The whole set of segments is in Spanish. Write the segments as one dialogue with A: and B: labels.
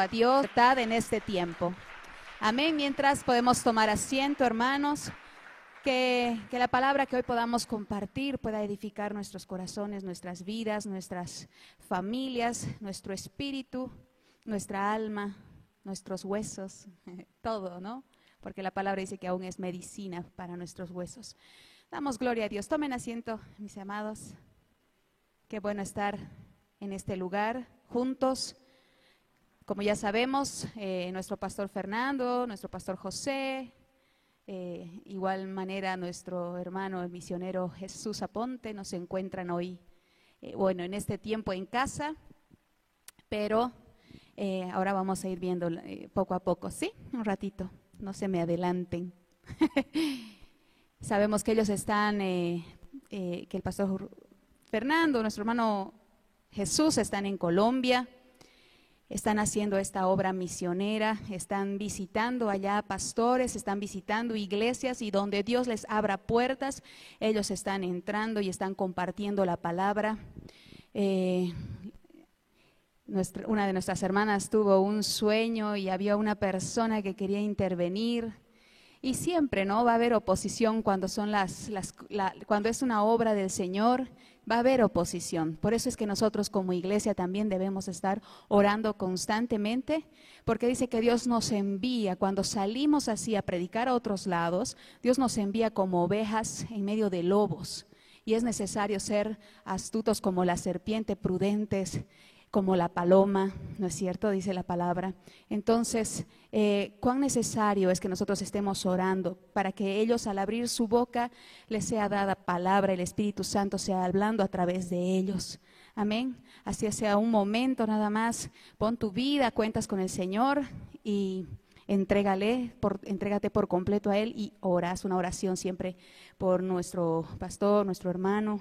A: a Dios en este tiempo. Amén. Mientras podemos tomar asiento, hermanos, que, que, la palabra que hoy podamos compartir pueda edificar nuestros corazones, nuestras vidas, nuestras familias, nuestro espíritu, nuestra alma, nuestros huesos, todo, ¿no? Porque la palabra dice que aún es medicina para nuestros huesos. Damos gloria a Dios. Tomen asiento, mis amados. Qué bueno estar en este lugar juntos. Como ya sabemos, eh, nuestro pastor Fernando, nuestro pastor José, eh, igual manera nuestro hermano misionero Jesús Aponte nos encuentran hoy, eh, bueno, en este tiempo en casa, pero ahora vamos a ir viendo poco a poco, ¿sí? Un ratito, no se me adelanten. Sabemos que ellos están, que el pastor Fernando, nuestro hermano Jesús están en Colombia, están haciendo esta obra misionera, están visitando allá pastores, están visitando iglesias y donde Dios les abra puertas, ellos están entrando y están compartiendo la palabra. Eh, una de nuestras hermanas tuvo un sueño y había una persona que quería intervenir. Y siempre, ¿no? Va a haber oposición cuando son las, cuando es una obra del Señor va a haber oposición. Por eso es que nosotros como iglesia también debemos estar orando constantemente, porque dice que Dios nos envía, cuando salimos así a predicar a otros lados, Dios nos envía como ovejas en medio de lobos. Y es necesario ser astutos como la serpiente, prudentes como la paloma, ¿no es cierto? Dice la palabra. Entonces, eh, cuán necesario es que nosotros estemos orando para que ellos al abrir su boca les sea dada palabra, el Espíritu Santo sea hablando a través de ellos. Amén. Así sea un momento nada más, pon tu vida, cuentas con el Señor y entrégale, por, entrégate por completo a Él y oras una oración siempre por nuestro pastor, nuestro hermano,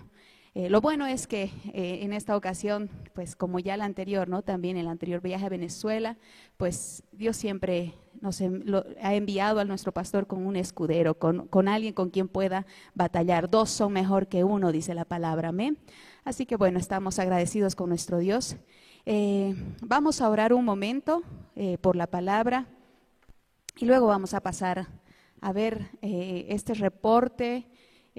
A: eh, lo bueno es que eh, en esta ocasión, pues como ya la anterior, ¿no? También el anterior viaje a Venezuela, pues Dios siempre nos ha enviado a nuestro pastor con un escudero, con, alguien con quien pueda batallar. Dos son mejor que uno, dice la palabra. Amén. Así que bueno, estamos agradecidos con nuestro Dios. Eh, vamos a orar un momento por la palabra y luego vamos a pasar a ver este reporte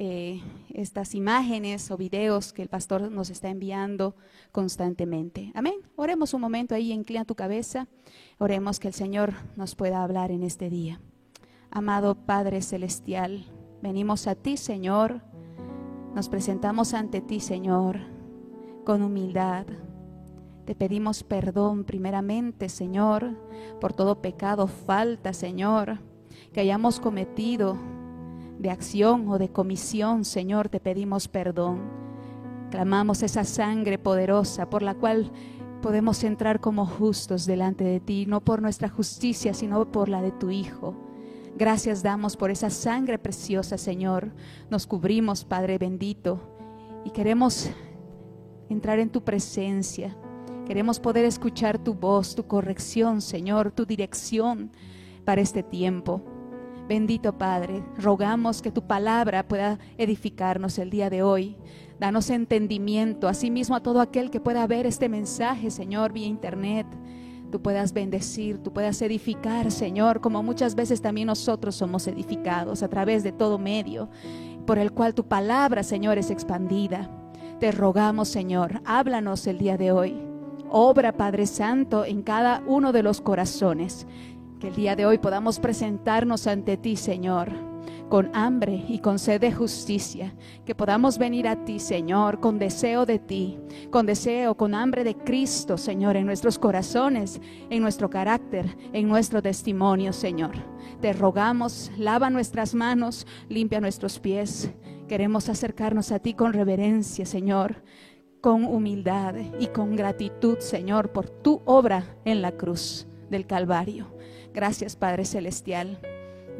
A: eh, estas imágenes o videos que el pastor nos está enviando constantemente. Amén. Oremos un momento ahí, inclina tu cabeza. Oremos que el Señor nos pueda hablar en este día. Amado Padre Celestial, venimos a ti, Señor. Nos presentamos ante ti, Señor, con humildad. Te pedimos perdón primeramente, Señor, por todo pecado, falta, Señor, que hayamos cometido de acción o de comisión, Señor, te pedimos perdón. Clamamos esa sangre poderosa por la cual podemos entrar como justos delante de ti, no por nuestra justicia, sino por la de tu Hijo. Gracias damos por esa sangre preciosa, Señor. Nos cubrimos, Padre bendito, y queremos entrar en tu presencia. Queremos poder escuchar tu voz, tu corrección, Señor, tu dirección para este tiempo. Bendito Padre, rogamos que tu palabra pueda edificarnos el día de hoy. Danos entendimiento, asimismo a todo aquel que pueda ver este mensaje, Señor, vía internet. Tú puedas bendecir, tú puedas edificar, Señor, como muchas veces también nosotros somos edificados a través de todo medio, por el cual tu palabra, Señor, es expandida. Te rogamos, Señor, háblanos el día de hoy. Obra, Padre Santo, en cada uno de los corazones. Que el día de hoy podamos presentarnos ante ti, Señor, con hambre y con sed de justicia. Que podamos venir a ti, Señor, con deseo de ti, con deseo, con hambre de Cristo, Señor, en nuestros corazones, en nuestro carácter, en nuestro testimonio, Señor. Te rogamos, lava nuestras manos, limpia nuestros pies. Queremos acercarnos a ti con reverencia, Señor con humildad y con gratitud, Señor, por tu obra en la cruz del Calvario. Gracias Padre Celestial.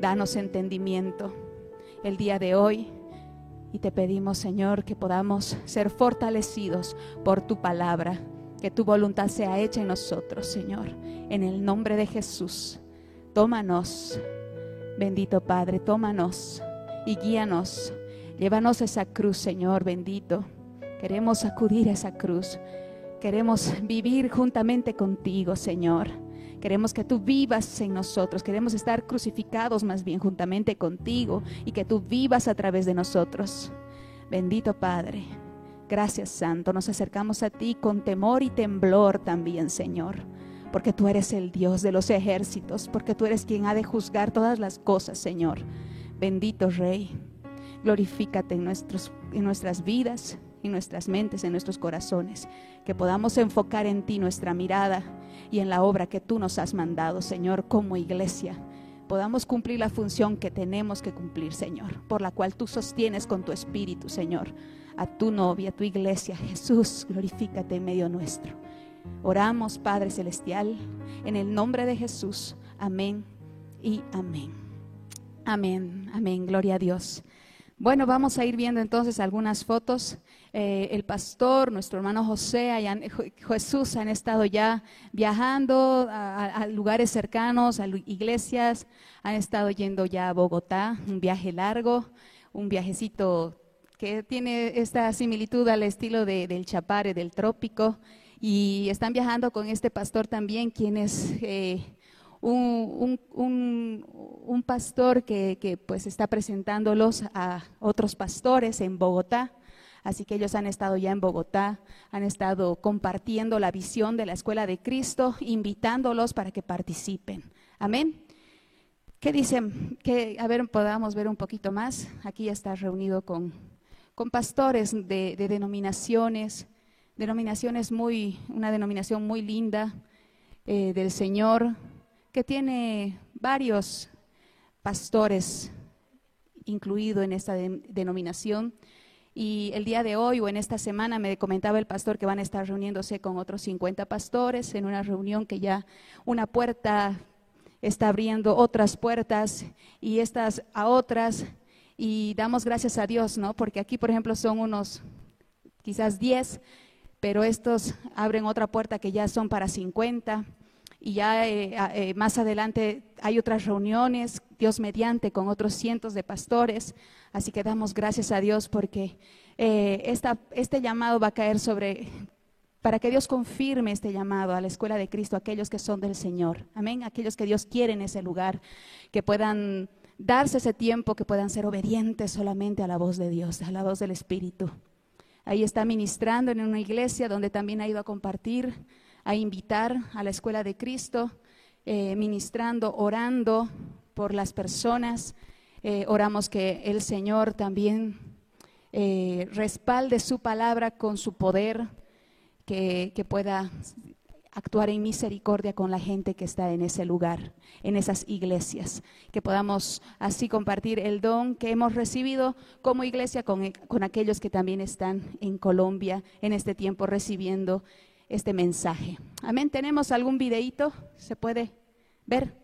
A: Danos entendimiento el día de hoy y te pedimos Señor que podamos ser fortalecidos por tu palabra, que tu voluntad sea hecha en nosotros Señor. En el nombre de Jesús, tómanos, bendito Padre, tómanos y guíanos. Llévanos a esa cruz Señor bendito. Queremos acudir a esa cruz. Queremos vivir juntamente contigo Señor. Queremos que tú vivas en nosotros. Queremos estar crucificados más bien juntamente contigo y que tú vivas a través de nosotros. Bendito Padre. Gracias Santo. Nos acercamos a ti con temor y temblor también, Señor. Porque tú eres el Dios de los ejércitos. Porque tú eres quien ha de juzgar todas las cosas, Señor. Bendito Rey. Glorifícate en, nuestros, en nuestras vidas en nuestras mentes, en nuestros corazones, que podamos enfocar en ti nuestra mirada y en la obra que tú nos has mandado, Señor, como iglesia. Podamos cumplir la función que tenemos que cumplir, Señor, por la cual tú sostienes con tu espíritu, Señor, a tu novia, a tu iglesia. Jesús, glorifícate en medio nuestro. Oramos, Padre Celestial, en el nombre de Jesús. Amén y amén. Amén, amén, gloria a Dios. Bueno, vamos a ir viendo entonces algunas fotos. Eh, el pastor, nuestro hermano José, Jesús han estado ya viajando a, lugares cercanos, a iglesias, han estado yendo ya a Bogotá, un viaje largo, un viajecito que tiene esta similitud al estilo del Chapare, del trópico, y están viajando con este pastor también, quien es... Eh, un, un, pastor que, que, pues está presentándolos a otros pastores en Bogotá. Así que ellos han estado ya en Bogotá, han estado compartiendo la visión de la Escuela de Cristo, invitándolos para que participen. Amén. ¿Qué dicen? Que, a ver, podamos ver un poquito más. Aquí ya está reunido con, con pastores de, denominaciones, denominaciones muy, una denominación muy linda eh, del Señor, que tiene varios pastores incluido en esta denominación. Y el día de hoy o en esta semana me comentaba el pastor que van a estar reuniéndose con otros 50 pastores en una reunión que ya una puerta está abriendo otras puertas y estas a otras. Y damos gracias a Dios, ¿no? Porque aquí, por ejemplo, son unos quizás 10, pero estos abren otra puerta que ya son para 50 y ya eh, eh, más adelante hay otras reuniones, Dios mediante, con otros cientos de pastores. Así que damos gracias a Dios porque eh, esta, este llamado va a caer sobre, para que Dios confirme este llamado a la escuela de Cristo, aquellos que son del Señor. Amén, aquellos que Dios quiere en ese lugar, que puedan darse ese tiempo, que puedan ser obedientes solamente a la voz de Dios, a la voz del Espíritu. Ahí está ministrando en una iglesia donde también ha ido a compartir a invitar a la escuela de Cristo, eh, ministrando, orando por las personas. Eh, oramos que el Señor también eh, respalde su palabra con su poder, que, pueda actuar en misericordia con la gente que está en ese lugar, en esas iglesias, que podamos así compartir el don que hemos recibido como iglesia con aquellos que también están en Colombia en este tiempo recibiendo este mensaje. Amén. ¿Tenemos algún videíto? ¿Se puede ver?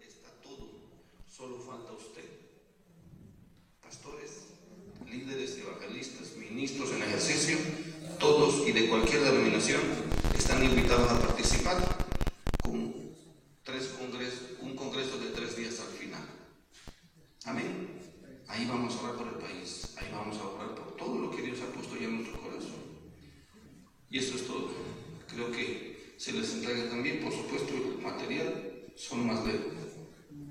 B: Está todo, solo falta usted. Pastores, líderes, evangelistas, ministros en ejercicio, todos y de cualquier denominación están invitados a participar con tres congresos, un congreso de tres días al final. Amén. Ahí vamos a orar por el país, ahí vamos a orar por todo lo que Dios ha puesto ya en nuestro corazón. Y eso es todo. Creo que se les entrega también, por supuesto, el material, son más de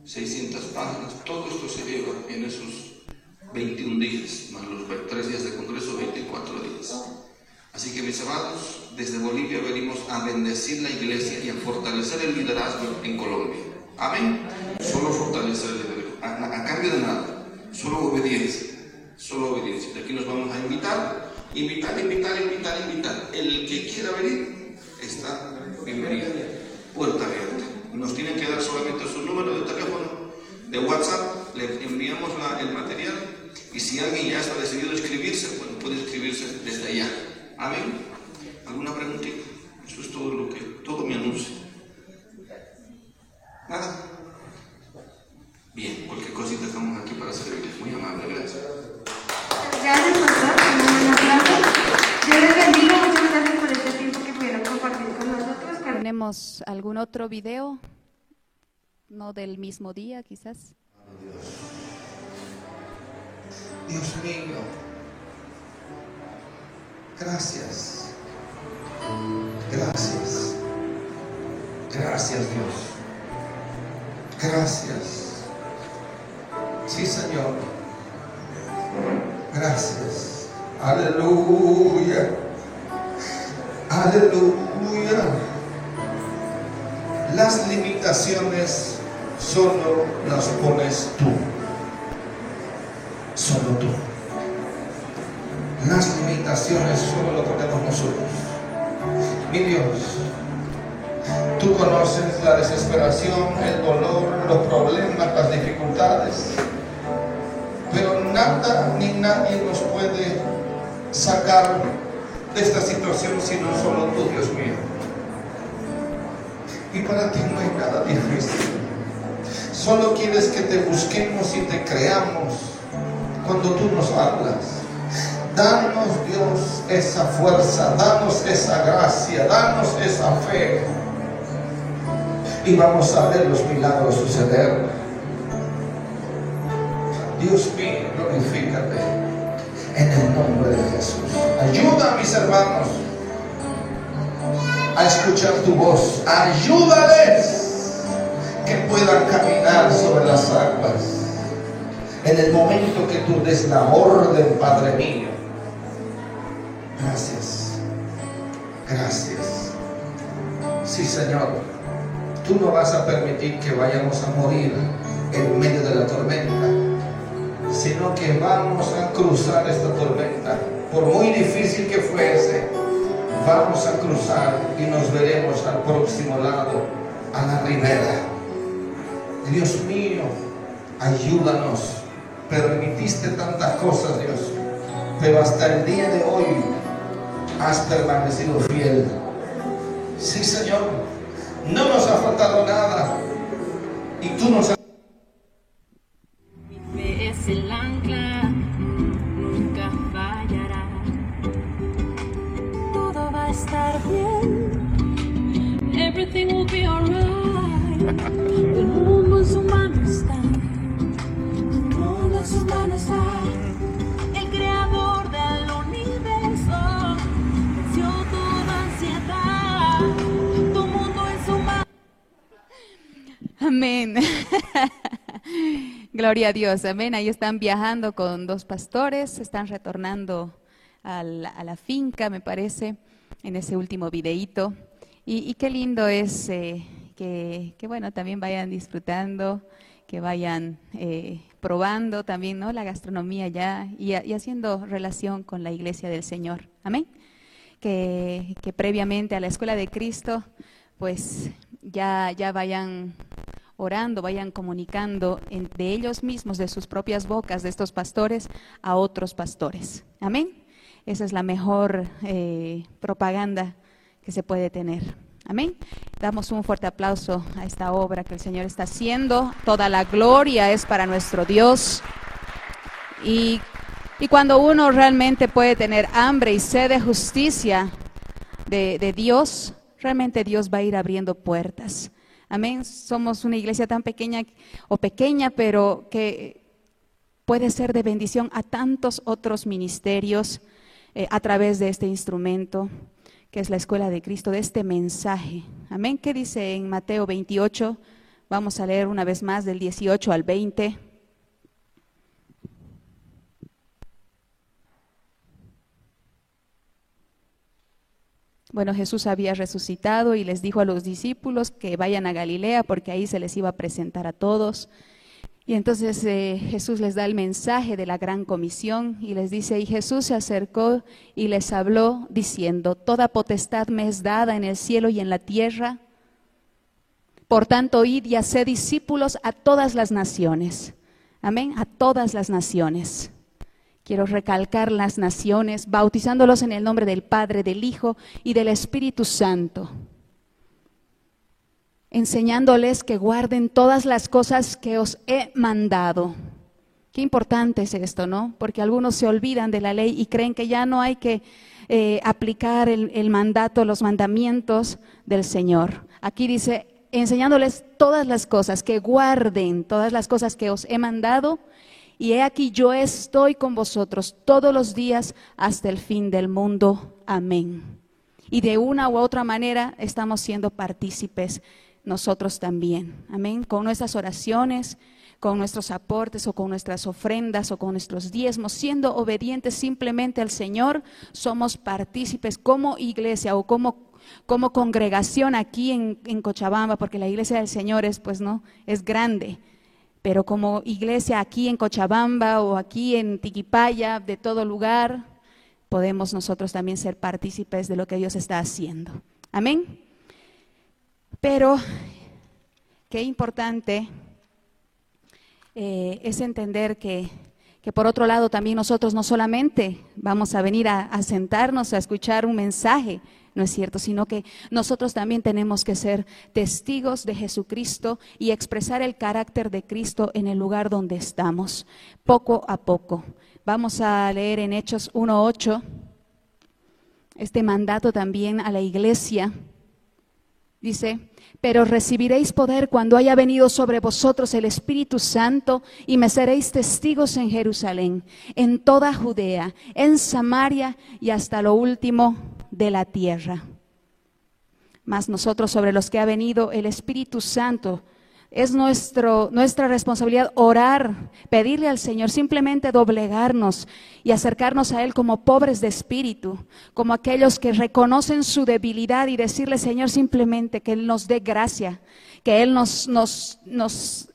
B: 600 páginas. Todo esto se lleva en esos 21 días, más los 3 días de congreso, 24 días. Así que mis amados, desde Bolivia venimos a bendecir la iglesia y a fortalecer el liderazgo en Colombia. Amén. Solo fortalecer el liderazgo, a cambio de nada. Solo obediencia, solo obediencia. De aquí nos vamos a invitar, invitar, invitar, invitar, invitar. El que quiera venir está bienvenido. Puerta abierta. Nos tienen que dar solamente su número de teléfono, de WhatsApp, le enviamos el material y si alguien ya está decidido bueno, puede inscribirse desde allá. Amén. ¿Alguna preguntita? Eso es todo lo que, todo mi anuncio. Nada. Bien, cualquier cosita estamos aquí para servirles. Muy amable, gracias. Gracias,
C: pastor. Yo les bendigo. Muchas gracias por este tiempo que pudieron compartir con nosotros.
A: ¿Tenemos algún otro video? No del mismo día, quizás.
B: Dios mío. Gracias. Gracias. Gracias Dios. Gracias. Sí, Señor. Gracias. Aleluya. Aleluya. Las limitaciones solo las pones tú. Solo tú. Las limitaciones solo lo ponemos nosotros. Mi Dios, tú conoces la desesperación, el dolor, los problemas, las dificultades. Nada ni nadie nos puede sacar de esta situación sino solo tú, Dios mío. Y para ti no hay nada difícil. Solo quieres que te busquemos y te creamos cuando tú nos hablas. Danos Dios esa fuerza, danos esa gracia, danos esa fe. Y vamos a ver los milagros suceder. Dios mío, glorifícate en el nombre de Jesús. Ayuda a mis hermanos a escuchar tu voz. Ayúdales que puedan caminar sobre las aguas. En el momento que tú des la orden, Padre mío. Gracias. Gracias. Sí, Señor. Tú no vas a permitir que vayamos a morir en medio de la tormenta, sino que vamos a cruzar esta tormenta. Por muy difícil que fuese, vamos a cruzar y nos veremos al próximo lado, a la ribera. Dios mío, ayúdanos. Permitiste tantas cosas, Dios, pero hasta el día de hoy has permanecido fiel. Sí, Señor, no nos ha faltado nada y tú nos has
C: es el ancla, nunca fallará. Todo va a estar bien. Everything will be alright. El mundo en su mano está. El mundo en su mano está. El creador del universo venció toda ansiedad. Tu mundo en su mano.
A: Amén. Gloria a Dios. Amén. Ahí están viajando con dos pastores, están retornando al- a la finca, me parece, en ese último videíto. Y, y qué lindo es eh, que, que, bueno, también vayan disfrutando, que vayan eh, probando también, ¿no? La gastronomía ya y, y haciendo relación con la iglesia del Señor. Amén. Que, que previamente a la escuela de Cristo, pues ya, ya vayan orando, vayan comunicando en- de ellos mismos, de sus propias bocas, de estos pastores, a otros pastores. Amén. Esa es la mejor eh, propaganda que se puede tener. Amén. Damos un fuerte aplauso a esta obra que el Señor está haciendo. Toda la gloria es para nuestro Dios. Y, y cuando uno realmente puede tener hambre y sed de justicia de, de Dios, realmente Dios va a ir abriendo puertas. Amén. Somos una iglesia tan pequeña o pequeña, pero que puede ser de bendición a tantos otros ministerios eh, a través de este instrumento que es la escuela de Cristo, de este mensaje. Amén. ¿Qué dice en Mateo 28? Vamos a leer una vez más del 18 al 20. Bueno, Jesús había resucitado y les dijo a los discípulos que vayan a Galilea porque ahí se les iba a presentar a todos. Y entonces eh, Jesús les da el mensaje de la gran comisión y les dice, y Jesús se acercó y les habló diciendo, toda potestad me es dada en el cielo y en la tierra. Por tanto, id y haced discípulos a todas las naciones. Amén, a todas las naciones. Quiero recalcar las naciones, bautizándolos en el nombre del Padre, del Hijo y del Espíritu Santo enseñándoles que guarden todas las cosas que os he mandado. Qué importante es esto, ¿no? Porque algunos se olvidan de la ley y creen que ya no hay que eh, aplicar el, el mandato, los mandamientos del Señor. Aquí dice, enseñándoles todas las cosas, que guarden todas las cosas que os he mandado. Y he aquí yo estoy con vosotros todos los días hasta el fin del mundo. Amén. Y de una u otra manera estamos siendo partícipes nosotros también. Amén. Con nuestras oraciones, con nuestros aportes o con nuestras ofrendas o con nuestros diezmos, siendo obedientes simplemente al Señor, somos partícipes como iglesia o como, como congregación aquí en, en Cochabamba, porque la iglesia del Señor es, pues, no, es grande. Pero como iglesia aquí en Cochabamba o aquí en Tiquipaya, de todo lugar, podemos nosotros también ser partícipes de lo que Dios está haciendo. Amén. Pero qué importante eh, es entender que, que, por otro lado también nosotros no solamente vamos a venir a, sentarnos a escuchar un mensaje, no es cierto, sino que nosotros también tenemos que ser testigos de Jesucristo y expresar el carácter de Cristo en el lugar donde estamos, poco a poco. Vamos a leer en Hechos 1.8 este mandato también a la iglesia. Dice, pero recibiréis poder cuando haya venido sobre vosotros el Espíritu Santo y me seréis testigos en Jerusalén, en toda Judea, en Samaria y hasta lo último de la tierra. Mas nosotros sobre los que ha venido el Espíritu Santo, es nuestro, nuestra responsabilidad orar, pedirle al Señor, simplemente doblegarnos y acercarnos a Él como pobres de espíritu, como aquellos que reconocen su debilidad y decirle, Señor, simplemente que Él nos dé gracia, que Él nos, nos, nos,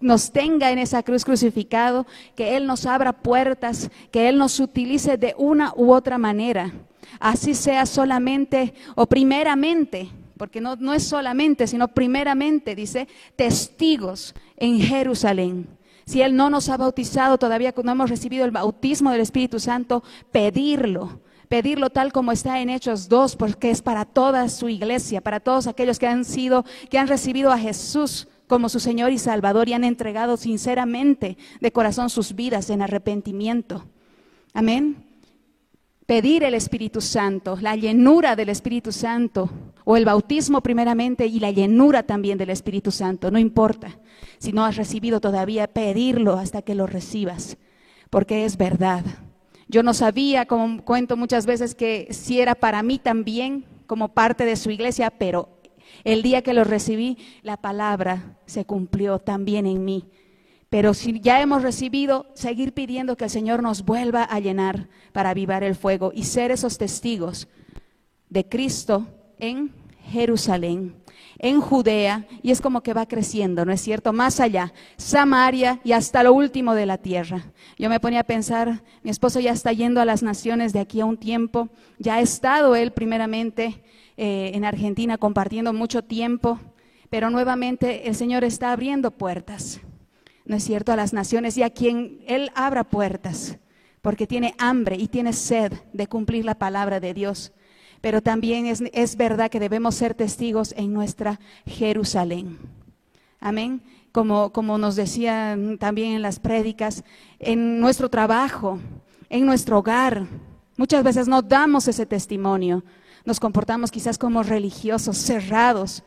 A: nos tenga en esa cruz crucificado, que Él nos abra puertas, que Él nos utilice de una u otra manera. Así sea solamente o primeramente porque no, no es solamente, sino primeramente, dice, testigos en Jerusalén. Si Él no nos ha bautizado todavía, no hemos recibido el bautismo del Espíritu Santo, pedirlo, pedirlo tal como está en Hechos 2, porque es para toda su iglesia, para todos aquellos que han sido, que han recibido a Jesús como su Señor y Salvador y han entregado sinceramente de corazón sus vidas en arrepentimiento. Amén pedir el Espíritu Santo, la llenura del Espíritu Santo, o el bautismo primeramente y la llenura también del Espíritu Santo, no importa. Si no has recibido todavía, pedirlo hasta que lo recibas, porque es verdad. Yo no sabía, como cuento muchas veces, que si era para mí también como parte de su iglesia, pero el día que lo recibí, la palabra se cumplió también en mí. Pero si ya hemos recibido, seguir pidiendo que el Señor nos vuelva a llenar para avivar el fuego y ser esos testigos de Cristo en Jerusalén, en Judea, y es como que va creciendo, ¿no es cierto? Más allá, Samaria y hasta lo último de la tierra. Yo me ponía a pensar, mi esposo ya está yendo a las naciones de aquí a un tiempo, ya ha estado él primeramente eh, en Argentina compartiendo mucho tiempo, pero nuevamente el Señor está abriendo puertas. ¿No es cierto?, a las naciones y a quien Él abra puertas, porque tiene hambre y tiene sed de cumplir la palabra de Dios. Pero también es, verdad que debemos ser testigos en nuestra Jerusalén. Amén. Como, como nos decían también en las prédicas, en nuestro trabajo, en nuestro hogar. Muchas veces no damos ese testimonio. Nos comportamos quizás como religiosos, cerrados,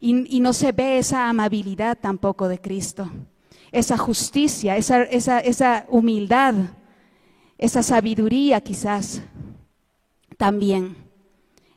A: y no se ve esa amabilidad tampoco de Cristo esa justicia, esa, esa, esa humildad, esa sabiduría quizás también.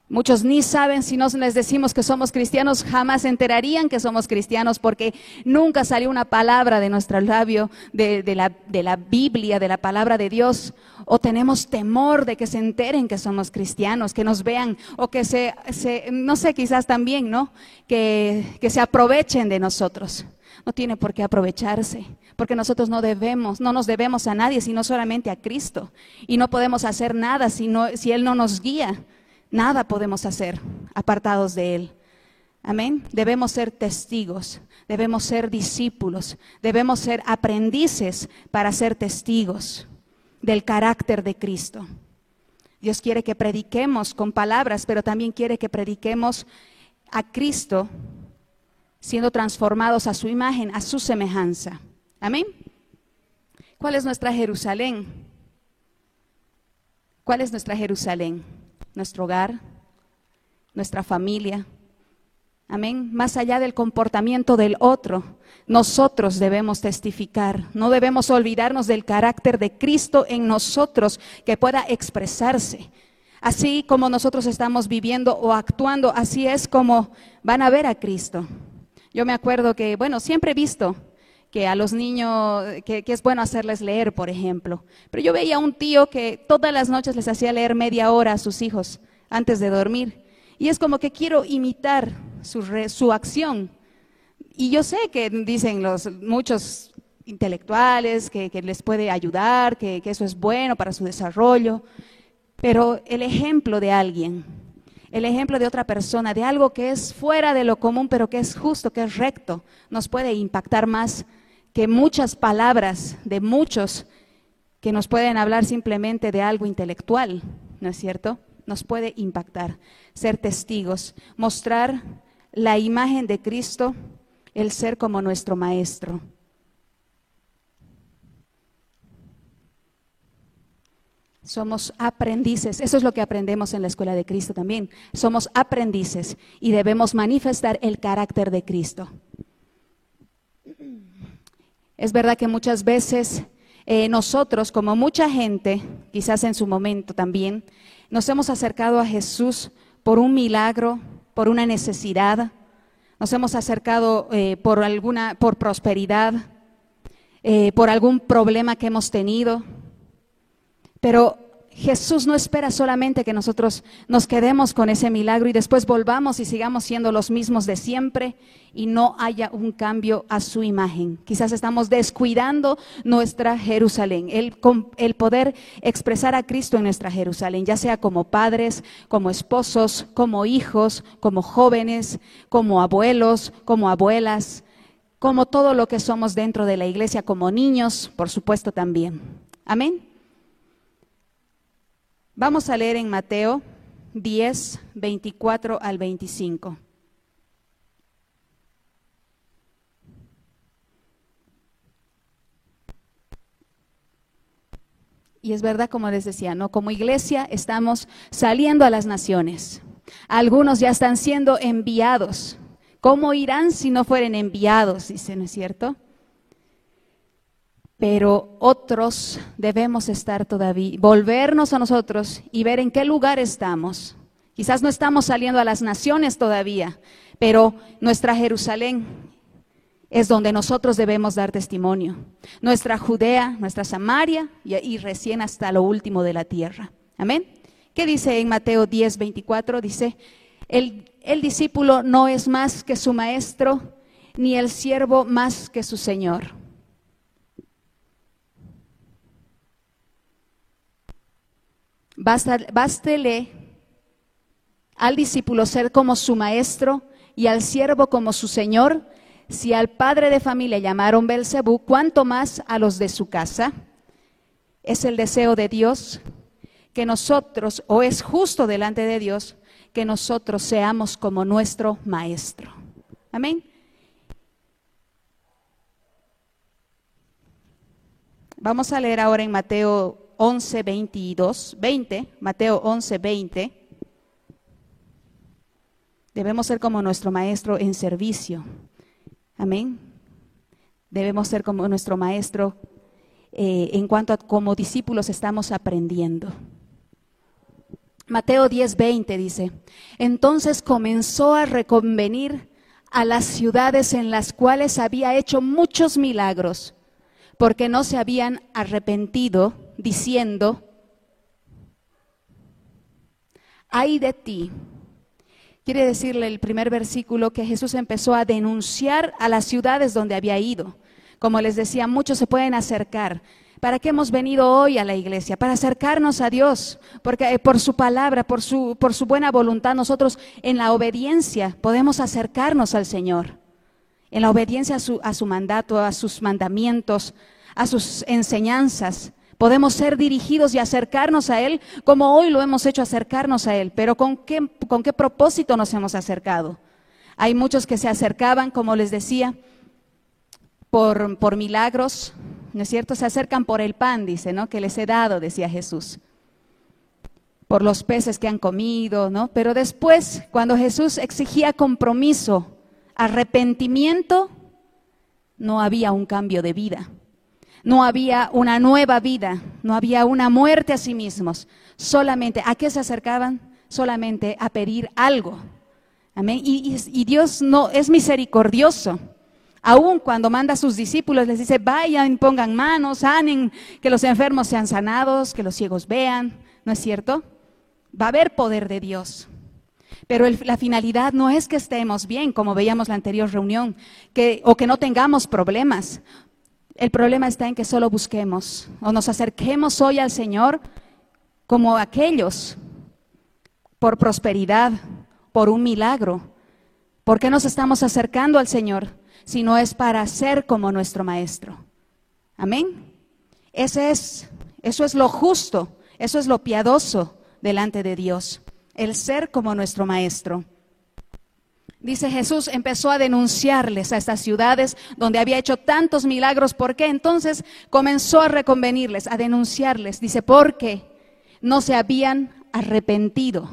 A: Muchos ni saben si no les decimos que somos cristianos, jamás se enterarían que somos cristianos porque nunca salió una palabra de nuestro labio, de, de, la, de, la, Biblia, de la palabra de Dios. O tenemos temor de que se enteren que somos cristianos, que nos vean, o que se, se no sé, quizás también, ¿no? Que, que se aprovechen de nosotros no tiene por qué aprovecharse, porque nosotros no debemos, no nos debemos a nadie, sino solamente a Cristo. Y no podemos hacer nada si, si Él no nos guía. Nada podemos hacer apartados de Él. Amén. Debemos ser testigos, debemos ser discípulos, debemos ser aprendices para ser testigos del carácter de Cristo. Dios quiere que prediquemos con palabras, pero también quiere que prediquemos a Cristo siendo transformados a su imagen, a su semejanza. Amén. ¿Cuál es nuestra Jerusalén? ¿Cuál es nuestra Jerusalén? Nuestro hogar, nuestra familia. Amén. Más allá del comportamiento del otro, nosotros debemos testificar. No debemos olvidarnos del carácter de Cristo en nosotros que pueda expresarse. Así como nosotros estamos viviendo o actuando, así es como van a ver a Cristo. Yo me acuerdo que, bueno, siempre he visto que a los niños, que, es bueno hacerles leer, por ejemplo. Pero yo veía a un tío que todas las noches les hacía leer media hora a sus hijos antes de dormir. Y es como que quiero imitar su, re- su acción. Y yo sé que dicen los muchos intelectuales que, que les puede ayudar, que, que eso es bueno para su desarrollo, pero el ejemplo de alguien, el ejemplo de otra persona, de algo que es fuera de lo común, pero que es justo, que es recto, nos puede impactar más que muchas palabras de muchos que nos pueden hablar simplemente de algo intelectual, ¿no es cierto? Nos puede impactar, ser testigos, mostrar la imagen de Cristo, el ser como nuestro Maestro. Somos aprendices, eso es lo que aprendemos en la escuela de Cristo también. Somos aprendices y debemos manifestar el carácter de Cristo. Es verdad que muchas veces eh, nosotros, como mucha gente, quizás en su momento también, nos hemos acercado a Jesús por un milagro, por una necesidad, nos hemos acercado eh, por alguna, por prosperidad, eh, por algún problema que hemos tenido. Pero Jesús no espera solamente que nosotros nos quedemos con ese milagro y después volvamos y sigamos siendo los mismos de siempre y no haya un cambio a su imagen. Quizás estamos descuidando nuestra Jerusalén, el, poder expresar a Cristo en nuestra Jerusalén, ya sea como padres, como esposos, como hijos, como jóvenes, como abuelos, como abuelas, como todo lo que somos dentro de la iglesia, como niños, por supuesto también. Amén. Vamos a leer en Mateo 10, 24 al 25. Y es verdad, como les decía, ¿no? Como iglesia estamos saliendo a las naciones. Algunos ya están siendo enviados. ¿Cómo irán si no fueren enviados? Dice, ¿no es cierto? Pero otros debemos estar todavía, volvernos a nosotros y ver en qué lugar estamos. Quizás no estamos saliendo a las naciones todavía, pero nuestra Jerusalén es donde nosotros debemos dar testimonio. Nuestra Judea, nuestra Samaria y, recién hasta lo último de la tierra. Amén. ¿Qué dice en Mateo 10, 24? Dice, el, el discípulo no es más que su maestro, ni el siervo más que su señor. Bástele al discípulo ser como su maestro y al siervo como su señor. Si al padre de familia llamaron Belcebú, ¿cuánto más a los de su casa? Es el deseo de Dios que nosotros, o es justo delante de Dios, que nosotros seamos como nuestro maestro. Amén. Vamos a leer ahora en Mateo 11, 22, 20, Mateo 11, 20. Debemos ser como nuestro maestro en servicio. Amén. Debemos ser como nuestro maestro eh, en cuanto a como discípulos estamos aprendiendo. Mateo 10, 20 dice, entonces comenzó a reconvenir a las ciudades en las cuales había hecho muchos milagros, porque no se habían arrepentido, diciendo, ay de ti. Quiere decirle el primer versículo que Jesús empezó a denunciar a las ciudades donde había ido. Como les decía, muchos se pueden acercar. ¿Para qué hemos venido hoy a la iglesia? Para acercarnos a Dios, porque eh, por su palabra, por su, por su buena voluntad, nosotros en la obediencia podemos acercarnos al Señor. En la obediencia a su, a su mandato, a sus mandamientos, a sus enseñanzas. Podemos ser dirigidos y acercarnos a Él como hoy lo hemos hecho acercarnos a Él. Pero ¿con qué, con qué propósito nos hemos acercado? Hay muchos que se acercaban, como les decía, por, por milagros, ¿no es cierto? Se acercan por el pan, dice, ¿no? Que les he dado, decía Jesús. por los peces que han comido, ¿no? Pero después, cuando Jesús exigía compromiso, arrepentimiento, no había un cambio de vida. No había una nueva vida, no había una muerte a sí mismos. Solamente, ¿a qué se acercaban? Solamente a pedir algo. Amén. Y, Dios no es misericordioso. Aún cuando manda a sus discípulos, les dice, vayan, pongan manos, sanen, que los enfermos sean sanados, que los ciegos vean. ¿No es cierto? Va a haber poder de Dios. Pero la finalidad no es que estemos bien, como veíamos la anterior reunión, o que no tengamos problemas. El problema está en que solo busquemos o nos acerquemos hoy al Señor como aquellos por prosperidad, por un milagro. ¿Por qué nos estamos acercando al Señor si no es para ser como nuestro Maestro? Amén. Ese es, eso es lo justo, eso es lo piadoso delante de Dios, el ser como nuestro Maestro. Dice Jesús, empezó a denunciarles a estas ciudades donde había hecho tantos milagros. ¿Por qué? Entonces comenzó a reconvenirles, a denunciarles. Dice, porque no se habían arrepentido.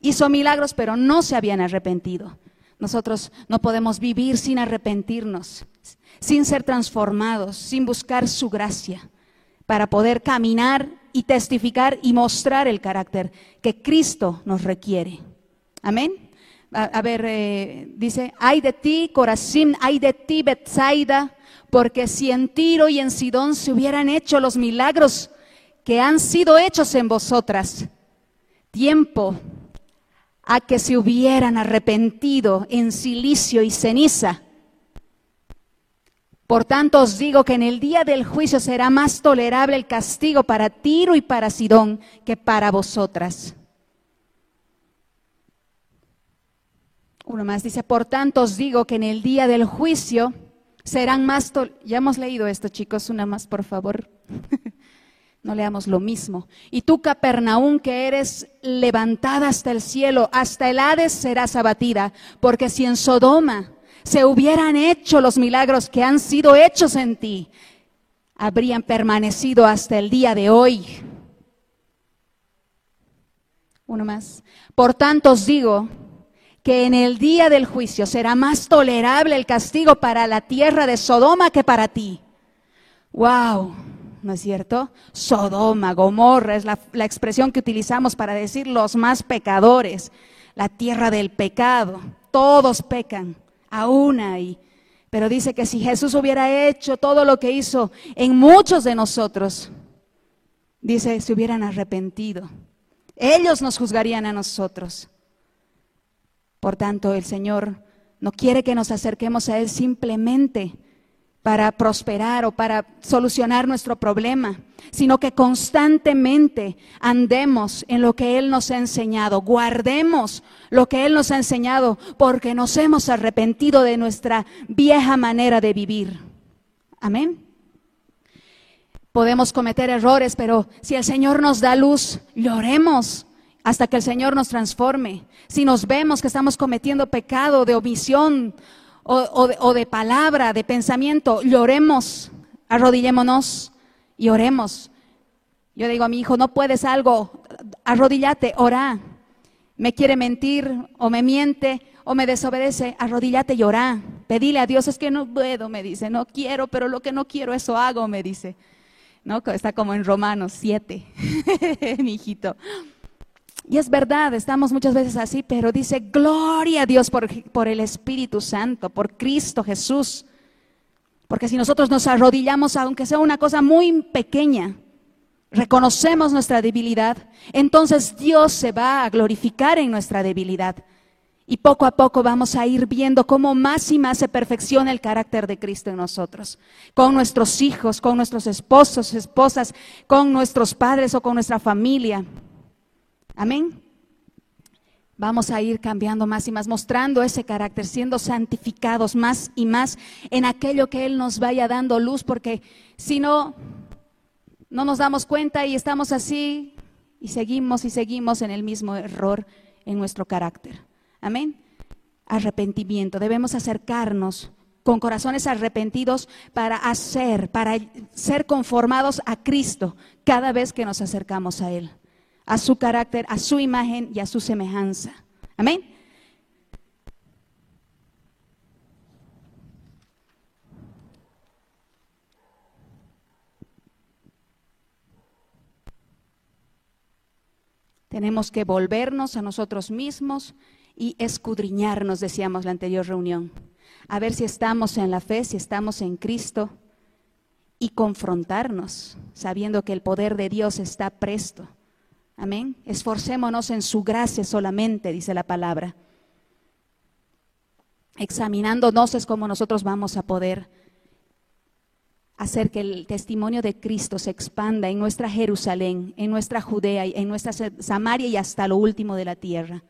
A: Hizo milagros, pero no se habían arrepentido. Nosotros no podemos vivir sin arrepentirnos, sin ser transformados, sin buscar su gracia, para poder caminar y testificar y mostrar el carácter que Cristo nos requiere. Amén. A, ver, eh, dice, ay de ti, Corazín, ay de ti, Betsaida, porque si en Tiro y en Sidón se hubieran hecho los milagros que han sido hechos en vosotras, tiempo a que se hubieran arrepentido en silicio y ceniza. Por tanto os digo que en el día del juicio será más tolerable el castigo para Tiro y para Sidón que para vosotras. Uno más dice, por tanto os digo que en el día del juicio serán más... tol-". Ya hemos leído esto, chicos, una más, por favor. no leamos lo mismo. Y tú, Capernaum, que eres levantada hasta el cielo, hasta el Hades serás abatida, porque si en Sodoma se hubieran hecho los milagros que han sido hechos en ti, habrían permanecido hasta el día de hoy. Uno más. Por tanto os digo que en el día del juicio será más tolerable el castigo para la tierra de Sodoma que para ti. Wow, ¿no es cierto? Sodoma, Gomorra es la, la expresión que utilizamos para decir los más pecadores, la tierra del pecado. Todos pecan, aún hay. Pero dice que si Jesús hubiera hecho todo lo que hizo en muchos de nosotros, dice, se hubieran arrepentido. Ellos nos juzgarían a nosotros. Por tanto, el Señor no quiere que nos acerquemos a Él simplemente para prosperar o para solucionar nuestro problema, sino que constantemente andemos en lo que Él nos ha enseñado, guardemos lo que Él nos ha enseñado, porque nos hemos arrepentido de nuestra vieja manera de vivir. Amén. Podemos cometer errores, pero si el Señor nos da luz, lloremos hasta que el Señor nos transforme. Si nos vemos que estamos cometiendo pecado de omisión o, de, o de palabra, de pensamiento, lloremos, arrodillémonos y oremos. Yo digo a mi hijo, no puedes algo, arrodíllate, ora. Me quiere mentir o me miente o me desobedece, arrodíllate y ora. Pedile a Dios, es que no puedo, me dice, no quiero, pero lo que no quiero, eso hago, me dice. ¿No? Está como en Romanos 7, mi hijito. Y es verdad, estamos muchas veces así, pero dice, gloria a Dios por, por, el Espíritu Santo, por Cristo Jesús. Porque si nosotros nos arrodillamos, aunque sea una cosa muy pequeña, reconocemos nuestra debilidad, entonces Dios se va a glorificar en nuestra debilidad. Y poco a poco vamos a ir viendo cómo más y más se perfecciona el carácter de Cristo en nosotros, con nuestros hijos, con nuestros esposos, esposas, con nuestros padres o con nuestra familia. Amén. Vamos a ir cambiando más y más, mostrando ese carácter, siendo santificados más y más en aquello que Él nos vaya dando luz, porque si no, no nos damos cuenta y estamos así y seguimos y seguimos en el mismo error en nuestro carácter. Amén. Arrepentimiento. Debemos acercarnos con corazones arrepentidos para hacer, para ser conformados a Cristo cada vez que nos acercamos a Él. A su carácter, a su imagen y a su semejanza. Amén. Tenemos que volvernos a nosotros mismos y escudriñarnos, decíamos la anterior reunión, a ver si estamos en la fe, si estamos en Cristo y confrontarnos, sabiendo que el poder de Dios está presto. Amén. Esforcémonos en su gracia solamente, dice la palabra. Examinándonos es como nosotros vamos a poder hacer que el testimonio de Cristo se expanda en nuestra Jerusalén, en nuestra Judea, en nuestra Samaria y hasta lo último de la tierra.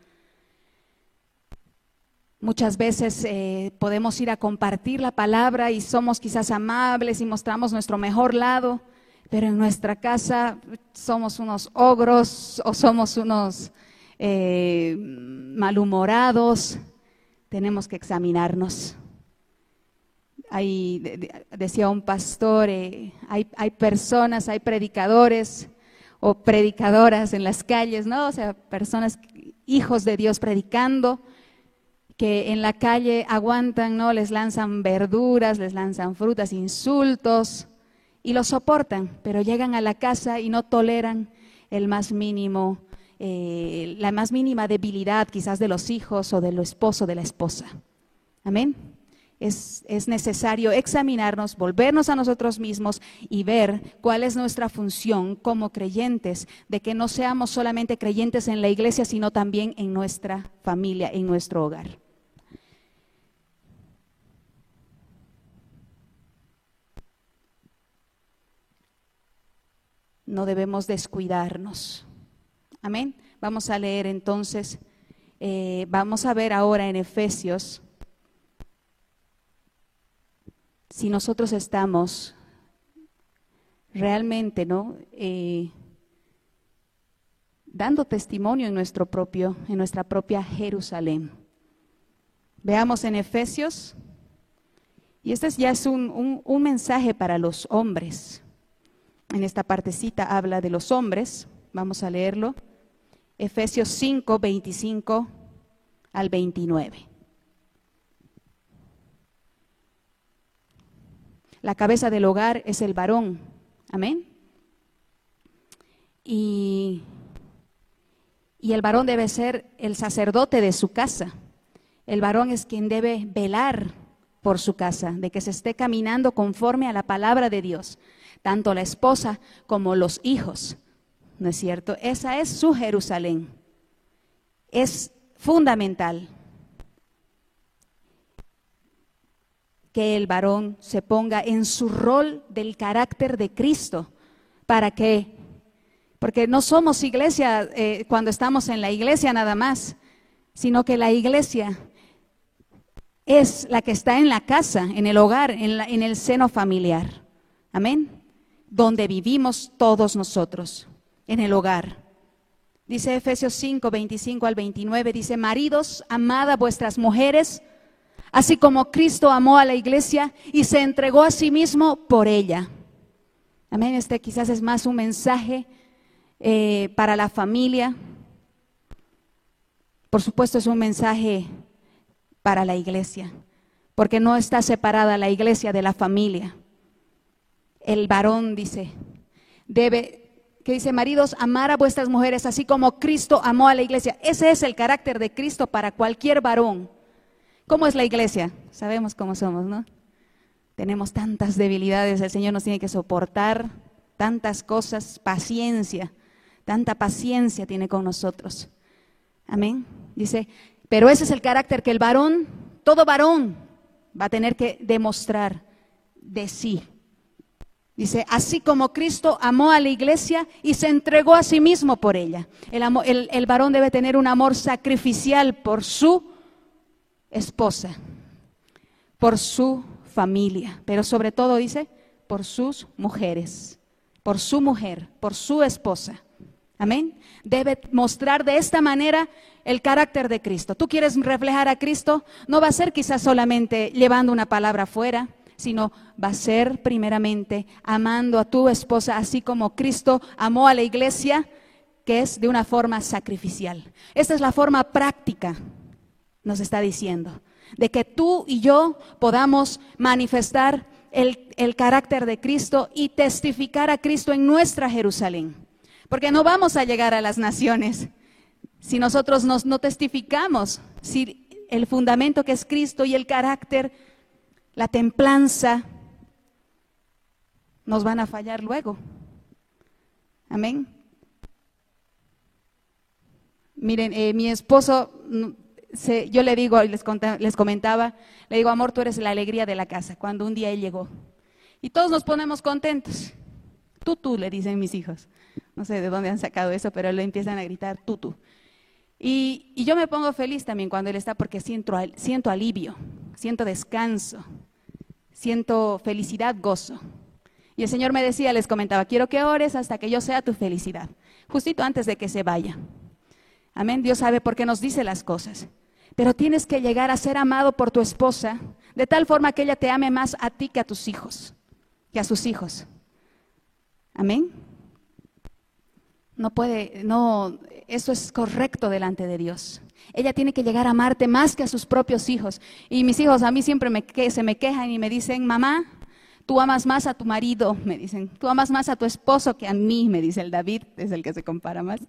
A: Muchas veces eh, podemos ir a compartir la palabra y somos quizás amables y mostramos nuestro mejor lado, pero en nuestra casa somos unos ogros o somos unos eh, malhumorados. Tenemos que examinarnos. Hay, de- de- decía un pastor, eh, hay, hay personas, hay predicadores o predicadoras en las calles, ¿no? O sea, personas, hijos de Dios predicando, que en la calle aguantan, ¿no? Les lanzan verduras, les lanzan frutas, insultos y lo soportan, pero llegan a la casa y no toleran el más mínimo, eh, la más mínima debilidad quizás de los hijos o del esposo de la esposa. Amén. Es, es necesario examinarnos, volvernos a nosotros mismos y ver cuál es nuestra función como creyentes, de que no seamos solamente creyentes en la iglesia, sino también en nuestra familia, en nuestro hogar. No debemos descuidarnos. Amén. Vamos a leer entonces, eh, vamos a ver ahora en Efesios si nosotros estamos realmente, ¿no? Eh, dando testimonio en nuestro propio, en nuestra propia Jerusalén. Veamos en Efesios, y este es- ya es un- un mensaje para los hombres. En esta partecita habla de los hombres, vamos a leerlo. Efesios 5, 25 al 29. La cabeza del hogar es el varón. Amén. Y, y el varón debe ser el sacerdote de su casa. El varón es quien debe velar por su casa, de que se esté caminando conforme a la palabra de Dios, tanto la esposa como los hijos. ¿No es cierto? Esa es su Jerusalén. Es fundamental. que el varón se ponga en su rol del carácter de Cristo. ¿Para qué? Porque no somos iglesia eh, cuando estamos en la iglesia nada más, sino que la iglesia es la que está en la casa, en el hogar, en, la- en el seno familiar. Amén. Donde vivimos todos nosotros, en el hogar. Dice Efesios 5, 25 al 29, dice, maridos, amad a vuestras mujeres, así como Cristo amó a la iglesia y se entregó a sí mismo por ella. Amén. Este quizás es más un mensaje eh, para la familia. Por supuesto es un mensaje para la iglesia, porque no está separada la iglesia de la familia. El varón dice, debe, que dice, maridos, amar a vuestras mujeres así como Cristo amó a la iglesia. Ese es el carácter de Cristo para cualquier varón. ¿Cómo es la iglesia? Sabemos cómo somos, ¿no? Tenemos tantas debilidades, el Señor nos tiene que soportar tantas cosas, paciencia, tanta paciencia tiene con nosotros. Amén. Dice, pero ese es el carácter que el varón, todo varón, va a tener que demostrar de sí. Dice, así como Cristo amó a la iglesia y se entregó a sí mismo por ella. El, amo- el- el varón debe tener un amor sacrificial por su esposa, por su familia, pero sobre todo dice, por sus mujeres, por su mujer, por su esposa. Amén. Debe mostrar de esta manera el carácter de Cristo. Tú quieres reflejar a Cristo, no va a ser quizás solamente llevando una palabra afuera, sino va a ser primeramente amando a tu esposa, así como Cristo amó a la iglesia que es de una forma sacrificial. Esta es la forma práctica, nos está diciendo, de que tú y yo podamos manifestar el, el carácter de Cristo y testificar a Cristo en nuestra Jerusalén. Porque no vamos a llegar a las naciones si nosotros nos, no testificamos, si el fundamento que es Cristo y el carácter, la templanza, nos van a fallar luego. Amén. Miren, eh, mi esposo, mm, se- yo le digo, les comentaba, le digo, amor, tú eres la alegría de la casa, cuando un día él llegó. Y todos nos ponemos contentos. Tú, tú, le dicen mis hijos. No sé de dónde han sacado eso, pero le empiezan a gritar, tú, tú. Y, yo me pongo feliz también cuando él está porque siento, siento alivio, siento descanso, siento felicidad, gozo. Y el Señor me decía, les comentaba, quiero que ores hasta que yo sea tu felicidad, justito antes de que se vaya. Amén, Dios sabe por qué nos dice las cosas. Pero tienes que llegar a ser amado por tu esposa de tal forma que ella te ame más a ti que a tus hijos, que a sus hijos. Amén. No puede, no, eso es correcto delante de Dios. Ella tiene que llegar a amarte más que a sus propios hijos. Y mis hijos a mí siempre me, se me quejan y me dicen, mamá, tú amas más a tu marido, me dicen, tú amas más a tu esposo que a mí, me dice el David, es el que se compara más.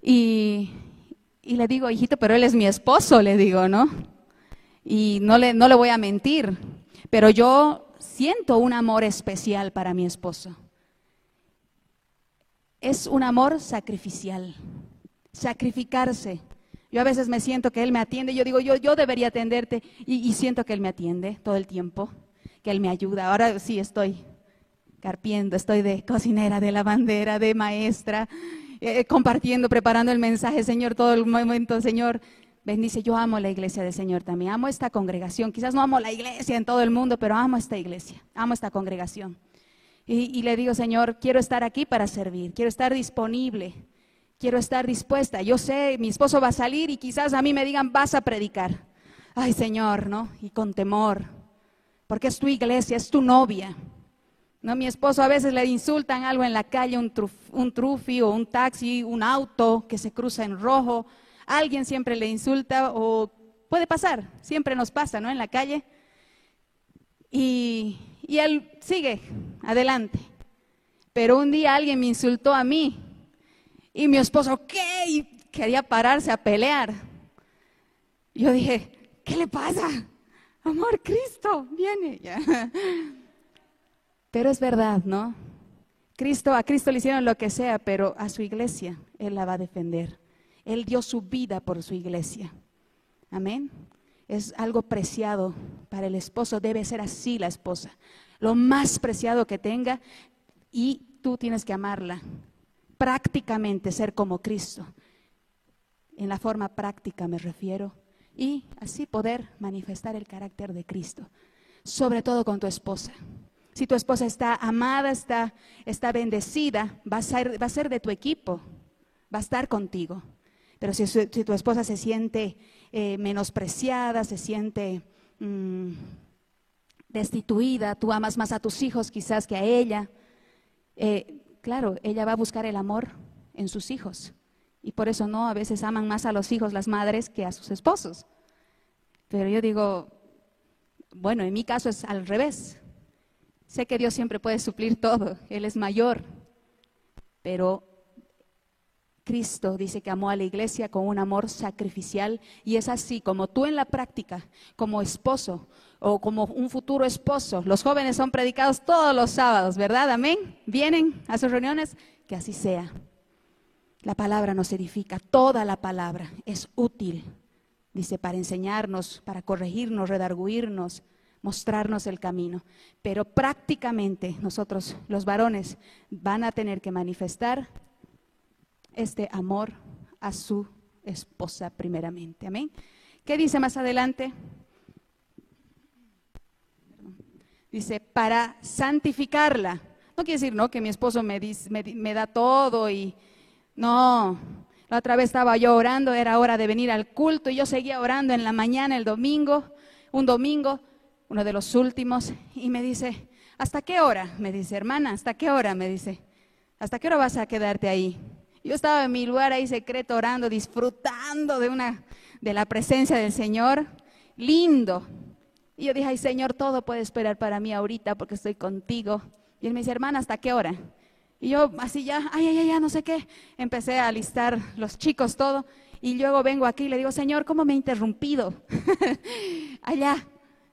A: Y, y le digo, hijito, pero él es mi esposo, le digo, ¿no? Y no le voy a mentir, pero yo siento un amor especial para mi esposo. Es un amor sacrificial, sacrificarse. Yo a veces me siento que él me atiende, yo digo, yo, yo debería atenderte y, siento que él me atiende todo el tiempo, que él me ayuda. Ahora sí estoy carpiendo, estoy de cocinera, de lavandera, de maestra, eh, compartiendo, preparando el mensaje, Señor, todo el momento, Señor. Bendice, yo amo la iglesia del Señor también, amo esta congregación. Quizás no amo la iglesia en todo el mundo, pero amo esta iglesia, amo esta congregación. Y, le digo, Señor, quiero estar aquí para servir, quiero estar disponible, quiero estar dispuesta. Yo sé, mi esposo va a salir y quizás a mí me digan, vas a predicar. Ay, Señor, ¿no? Y con temor, porque es tu iglesia, es tu novia. No, mi esposo a veces le insultan algo en la calle, un, truf- un trufi o un taxi, un auto que se cruza en rojo. Alguien siempre le insulta o puede pasar, siempre nos pasa, ¿no? En la calle. Y, y él sigue adelante. Pero un día alguien me insultó a mí y mi esposo, ¿qué? Y quería pararse a pelear. Yo dije, ¿qué le pasa? Amor, Cristo, viene. Pero es verdad, ¿no? Cristo, a Cristo le hicieron lo que sea, pero a su iglesia Él la va a defender. Él dio su vida por su iglesia. Amén. Es algo preciado para el esposo, debe ser así la esposa. Lo más preciado que tenga y tú tienes que amarla. Prácticamente ser como Cristo. En la forma práctica me refiero. Y así poder manifestar el carácter de Cristo. Sobre todo con tu esposa. Si tu esposa está amada, está, está bendecida, va a, ser, va a ser de tu equipo, va a estar contigo. Pero si, si tu esposa se siente eh, menospreciada, se siente mm, destituida, tú amas más a tus hijos quizás que a ella, eh, claro, ella va a buscar el amor en sus hijos. Y por eso no, a veces aman más a los hijos las madres que a sus esposos. Pero yo digo, bueno, en mi caso es al revés. Sé que Dios siempre puede suplir todo, Él es mayor, pero Cristo dice que amó a la iglesia con un amor sacrificial y es así como tú en la práctica, como esposo o como un futuro esposo. Los jóvenes son predicados todos los sábados, ¿verdad? Amén. Vienen a sus reuniones, que así sea. La palabra nos edifica, toda la palabra es útil, dice, para enseñarnos, para corregirnos, redarguirnos, mostrarnos el camino. Pero prácticamente nosotros, los varones, van a tener que manifestar este amor a su esposa primeramente. Amén. ¿Qué dice más adelante? Dice, para santificarla. No quiere decir, no, que mi esposo me, me da todo y no. La otra vez estaba yo orando, era hora de venir al culto y yo seguía orando en la mañana, el domingo, un domingo, uno de los últimos, y me dice, ¿hasta qué hora? Me dice, hermana, ¿hasta qué hora? Me dice, ¿hasta qué hora vas a quedarte ahí? Yo estaba en mi lugar ahí secreto orando, disfrutando de una de la presencia del Señor. Lindo. Y yo dije, ay Señor, todo puede esperar para mí ahorita porque estoy contigo. Y él me dice, hermana, ¿hasta qué hora? Y yo así ya, ay, ay, ay, no sé qué. Empecé a listar los chicos, todo. Y luego vengo aquí y le digo, Señor, ¿cómo me he interrumpido? Allá,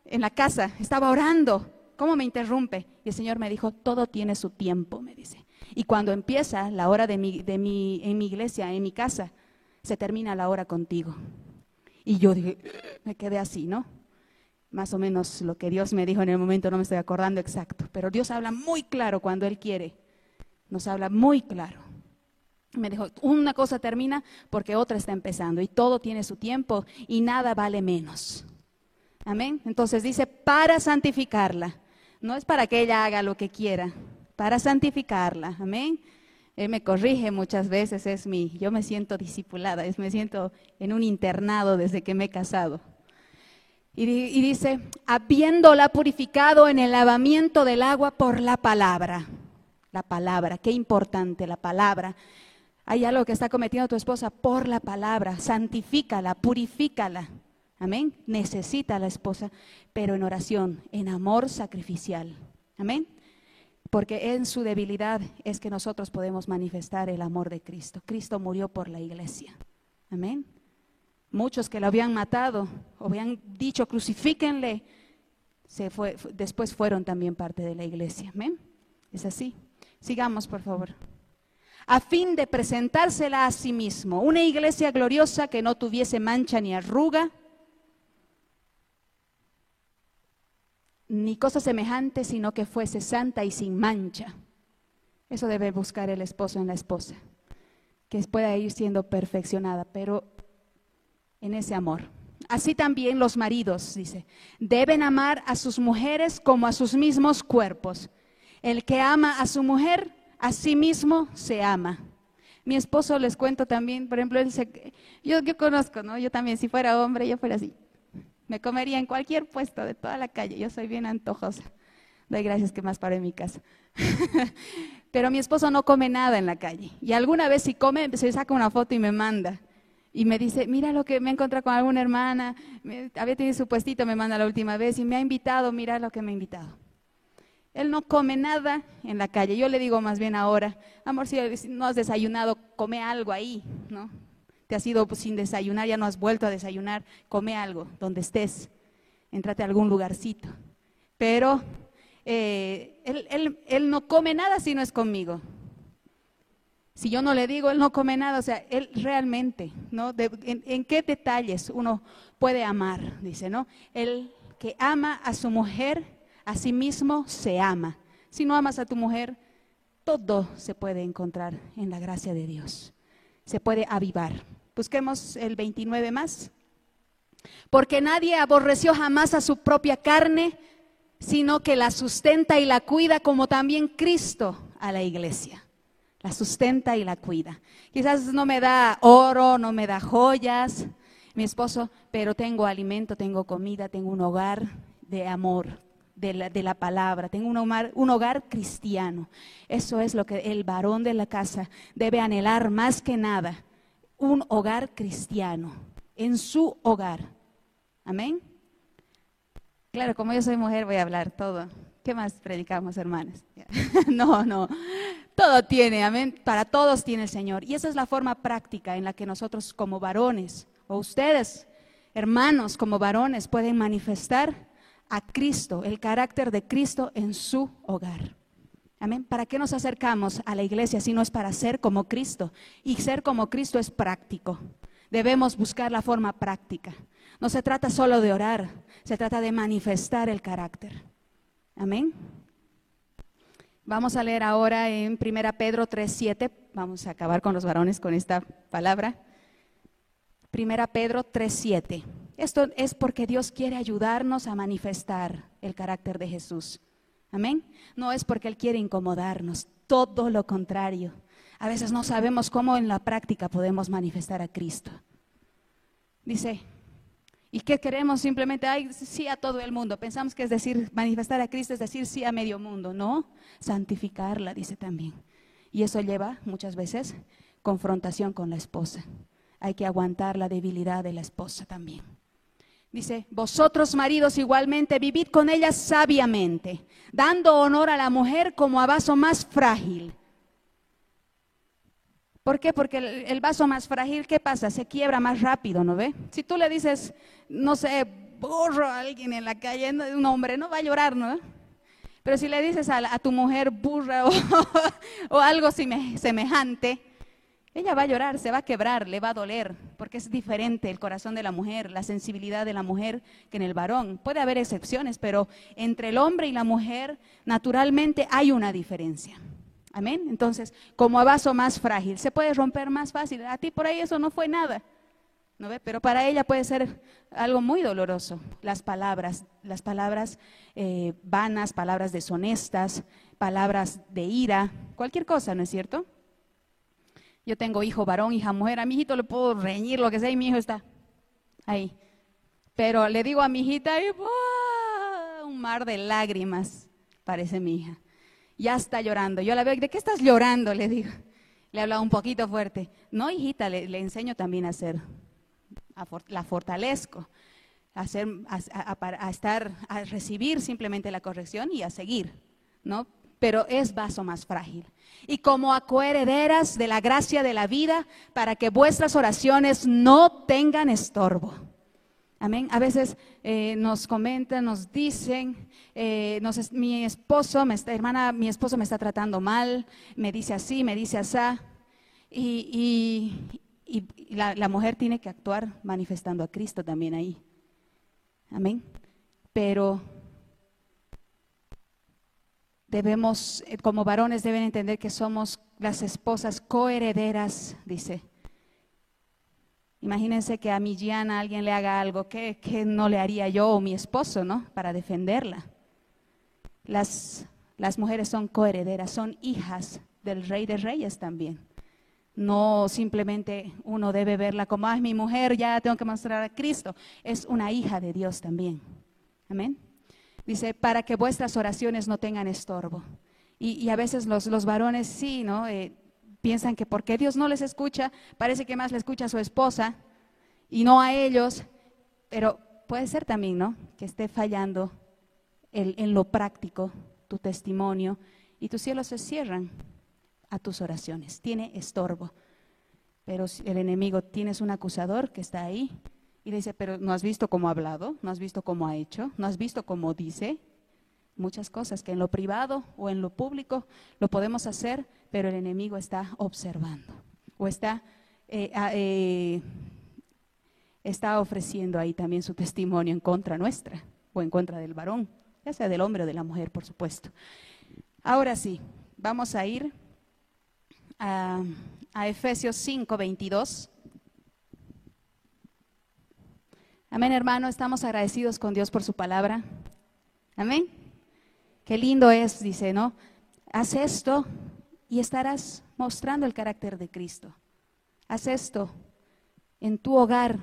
A: en la casa, estaba orando. ¿Cómo me interrumpe? Y el Señor me dijo, todo tiene su tiempo, me dice. Y cuando empieza la hora de mi, de mi, en mi iglesia, en mi casa, se termina la hora contigo. Y yo dije, me quedé así, ¿no? Más o menos lo que Dios me dijo en el momento, no me estoy acordando exacto, pero Dios habla muy claro cuando Él quiere. Nos habla muy claro. Me dijo, una cosa termina porque otra está empezando y todo tiene su tiempo y nada vale menos. Amén. Entonces dice, para santificarla. No es para que ella haga lo que quiera, para santificarla. Amén. Él me corrige muchas veces, es mi, yo me siento discipulada, es, me siento en un internado desde que me he casado. Y, di- y dice, habiéndola purificado en el lavamiento del agua por la palabra. La palabra, qué importante la palabra. Hay algo que está cometiendo tu esposa por la palabra, santifícala, purifícala. Amén. Necesita a la esposa, pero en oración, en amor sacrificial. Amén. Porque en su debilidad es que nosotros podemos manifestar el amor de Cristo. Cristo murió por la iglesia. Amén. Muchos que lo habían matado, o habían dicho crucifíquenle, se fue, fu- después fueron también parte de la iglesia. Amén. Es así. Sigamos, por favor. A fin de presentársela a sí mismo, una iglesia gloriosa que no tuviese mancha ni arruga, ni cosa semejante, sino que fuese santa y sin mancha. Eso debe buscar el esposo en la esposa, que pueda ir siendo perfeccionada, pero en ese amor. Así también los maridos, dice, deben amar a sus mujeres como a sus mismos cuerpos. El que ama a su mujer, a sí mismo se ama. Mi esposo les cuento también, por ejemplo, él yo, yo conozco, ¿no? Yo también, si fuera hombre, yo fuera así. Me comería en cualquier puesto de toda la calle. Yo soy bien antojosa. Doy gracias que más paro en mi casa. Pero mi esposo no come nada en la calle. Y alguna vez si come, se saca una foto y me manda. Y me dice, mira lo que me he encontrado con alguna hermana. Me- había tenido su puestito, me manda la última vez y me ha invitado, mira lo que me ha invitado. Él no come nada en la calle. Yo le digo más bien ahora, amor, si no has desayunado, come algo ahí, ¿no? Te has ido pues, sin desayunar, ya no has vuelto a desayunar, come algo donde estés. Entrate a algún lugarcito. Pero eh, él, él- él no come nada si no es conmigo. Si yo no le digo, él no come nada, o sea, él realmente, ¿no? En qué detalles uno puede amar? Dice, ¿no? El que ama a su mujer, a sí mismo se ama. Si no amas a tu mujer, todo se puede encontrar en la gracia de Dios. Se puede avivar. Busquemos el 29 más. Porque nadie aborreció jamás a su propia carne, sino que la sustenta y la cuida como también Cristo a la iglesia. La sustenta y la cuida. Quizás no me da oro, no me da joyas, mi esposo, pero tengo alimento, tengo comida, tengo un hogar de amor, de la, de la palabra, tengo un hogar, un hogar cristiano. Eso es lo que el varón de la casa debe anhelar más que nada, un hogar cristiano, en su hogar. Amén. Claro, como yo soy mujer, voy a hablar todo. ¿Qué más predicamos, hermanas? no, no. Todo tiene, amén. Para todos tiene el Señor. Y esa es la forma práctica en la que nosotros como varones, o ustedes, hermanos como varones, pueden manifestar a Cristo, el carácter de Cristo en su hogar. Amén. ¿Para qué nos acercamos a la iglesia si no es para ser como Cristo? Y ser como Cristo es práctico. Debemos buscar la forma práctica. No se trata solo de orar, se trata de manifestar el carácter. Amén. Vamos a leer ahora en 1 Pedro 3.7. Vamos a acabar con los varones con esta palabra. 1 Pedro 3.7. Esto es porque Dios quiere ayudarnos a manifestar el carácter de Jesús. Amén. No es porque Él quiere incomodarnos, todo lo contrario. A veces no sabemos cómo en la práctica podemos manifestar a Cristo. Dice, ¿y qué queremos? Simplemente, ay, sí a todo el mundo. Pensamos que es decir, manifestar a Cristo es decir sí a medio mundo. No, santificarla, dice también. Y eso lleva muchas veces confrontación con la esposa. Hay que aguantar la debilidad de la esposa también. Dice, vosotros maridos igualmente vivid con ella sabiamente, dando honor a la mujer como a vaso más frágil. ¿Por qué? Porque el, vaso más frágil, ¿qué pasa? Se quiebra más rápido, ¿no ve? Si tú le dices, no sé, burro a alguien en la calle, un hombre, no va a llorar, ¿no? Pero si le dices a, tu mujer burra o, o algo semejante, ella va a llorar, se va a quebrar, le va a doler, porque es diferente el corazón de la mujer, la sensibilidad de la mujer que en el varón. Puede haber excepciones, pero entre el hombre y la mujer naturalmente hay una diferencia. Amén. Entonces, como vaso más frágil, se puede romper más fácil. A ti por ahí eso no fue nada. ¿no ve? Pero para ella puede ser algo muy doloroso. Las palabras, las palabras eh, vanas, palabras deshonestas, palabras de ira, cualquier cosa, ¿no es cierto? Yo tengo hijo varón, hija mujer, a mi hijito le puedo reñir lo que sea y mi hijo está ahí. Pero le digo a mi hijita, y ¡buah! un mar de lágrimas, parece mi hija. Ya está llorando. Yo la veo, ¿de qué estás llorando? Le digo. Le hablado un poquito fuerte. No, hijita, le, enseño también a hacer, a la fortalezco, a, hacer, a- a estar, a recibir simplemente la corrección y a seguir, ¿no? Pero es vaso más frágil. Y como coherederas de la gracia de la vida, para que vuestras oraciones no tengan estorbo. Amén. A veces eh, nos comentan, nos dicen, eh, mi esposo, me está- hermana, mi esposo me está tratando mal, me dice así, me dice así. Y la, la mujer tiene que actuar manifestando a Cristo también ahí. Amén. Pero debemos, eh, como varones, deben entender que somos las esposas coherederas, dice. Imagínense que a mi Gianna alguien le haga algo que, no le haría yo o mi esposo, ¿no? Para defenderla. Las, las mujeres son coherederas, son hijas del rey de reyes también. No simplemente uno debe verla como, ah, es mi mujer, ya tengo que mostrar a Cristo. Es una hija de Dios también. Amén. Dice, para que vuestras oraciones no tengan estorbo. Y, y a veces los, los varones sí, ¿no? Eh, piensan que porque Dios no les escucha, parece que más le escucha a su esposa y no a ellos. Pero puede ser también, ¿no? Que esté fallando el- en lo práctico tu testimonio y tus cielos se cierran a tus oraciones. Tiene estorbo. Pero el enemigo tienes un acusador que está ahí y le dice, pero no has visto cómo ha hablado, no has visto cómo ha hecho, no has visto cómo dice. Muchas cosas que en lo privado o en lo público lo podemos hacer, pero el enemigo está observando o está, eh, eh, está ofreciendo ahí también su testimonio en contra nuestra o en contra del varón, ya sea del hombre o de la mujer, por supuesto. Ahora sí, vamos a ir a, a Efesios 5, 22. Amén, hermano, estamos agradecidos con Dios por su palabra. Amén. Qué lindo es, dice, ¿no? Haz esto y estarás mostrando el carácter de Cristo. Haz esto en tu hogar.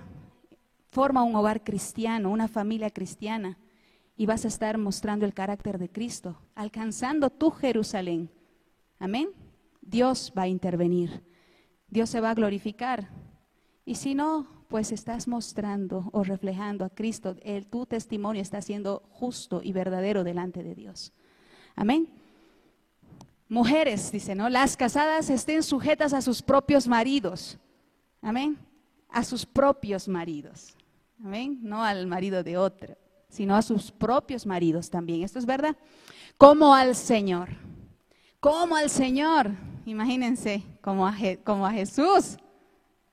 A: Forma un hogar cristiano, una familia cristiana, y vas a estar mostrando el carácter de Cristo, alcanzando tu Jerusalén. Amén. Dios va a intervenir. Dios se va a glorificar. Y si no, pues estás mostrando o reflejando a Cristo. El, tu testimonio está siendo justo y verdadero delante de Dios. Amén. Mujeres, dice, ¿no? Las casadas estén sujetas a sus propios maridos. Amén. A sus propios maridos. Amén. No al marido de otro, sino a sus propios maridos también. Esto es verdad. Como al Señor. Como al Señor. Imagínense, como a, como a Jesús.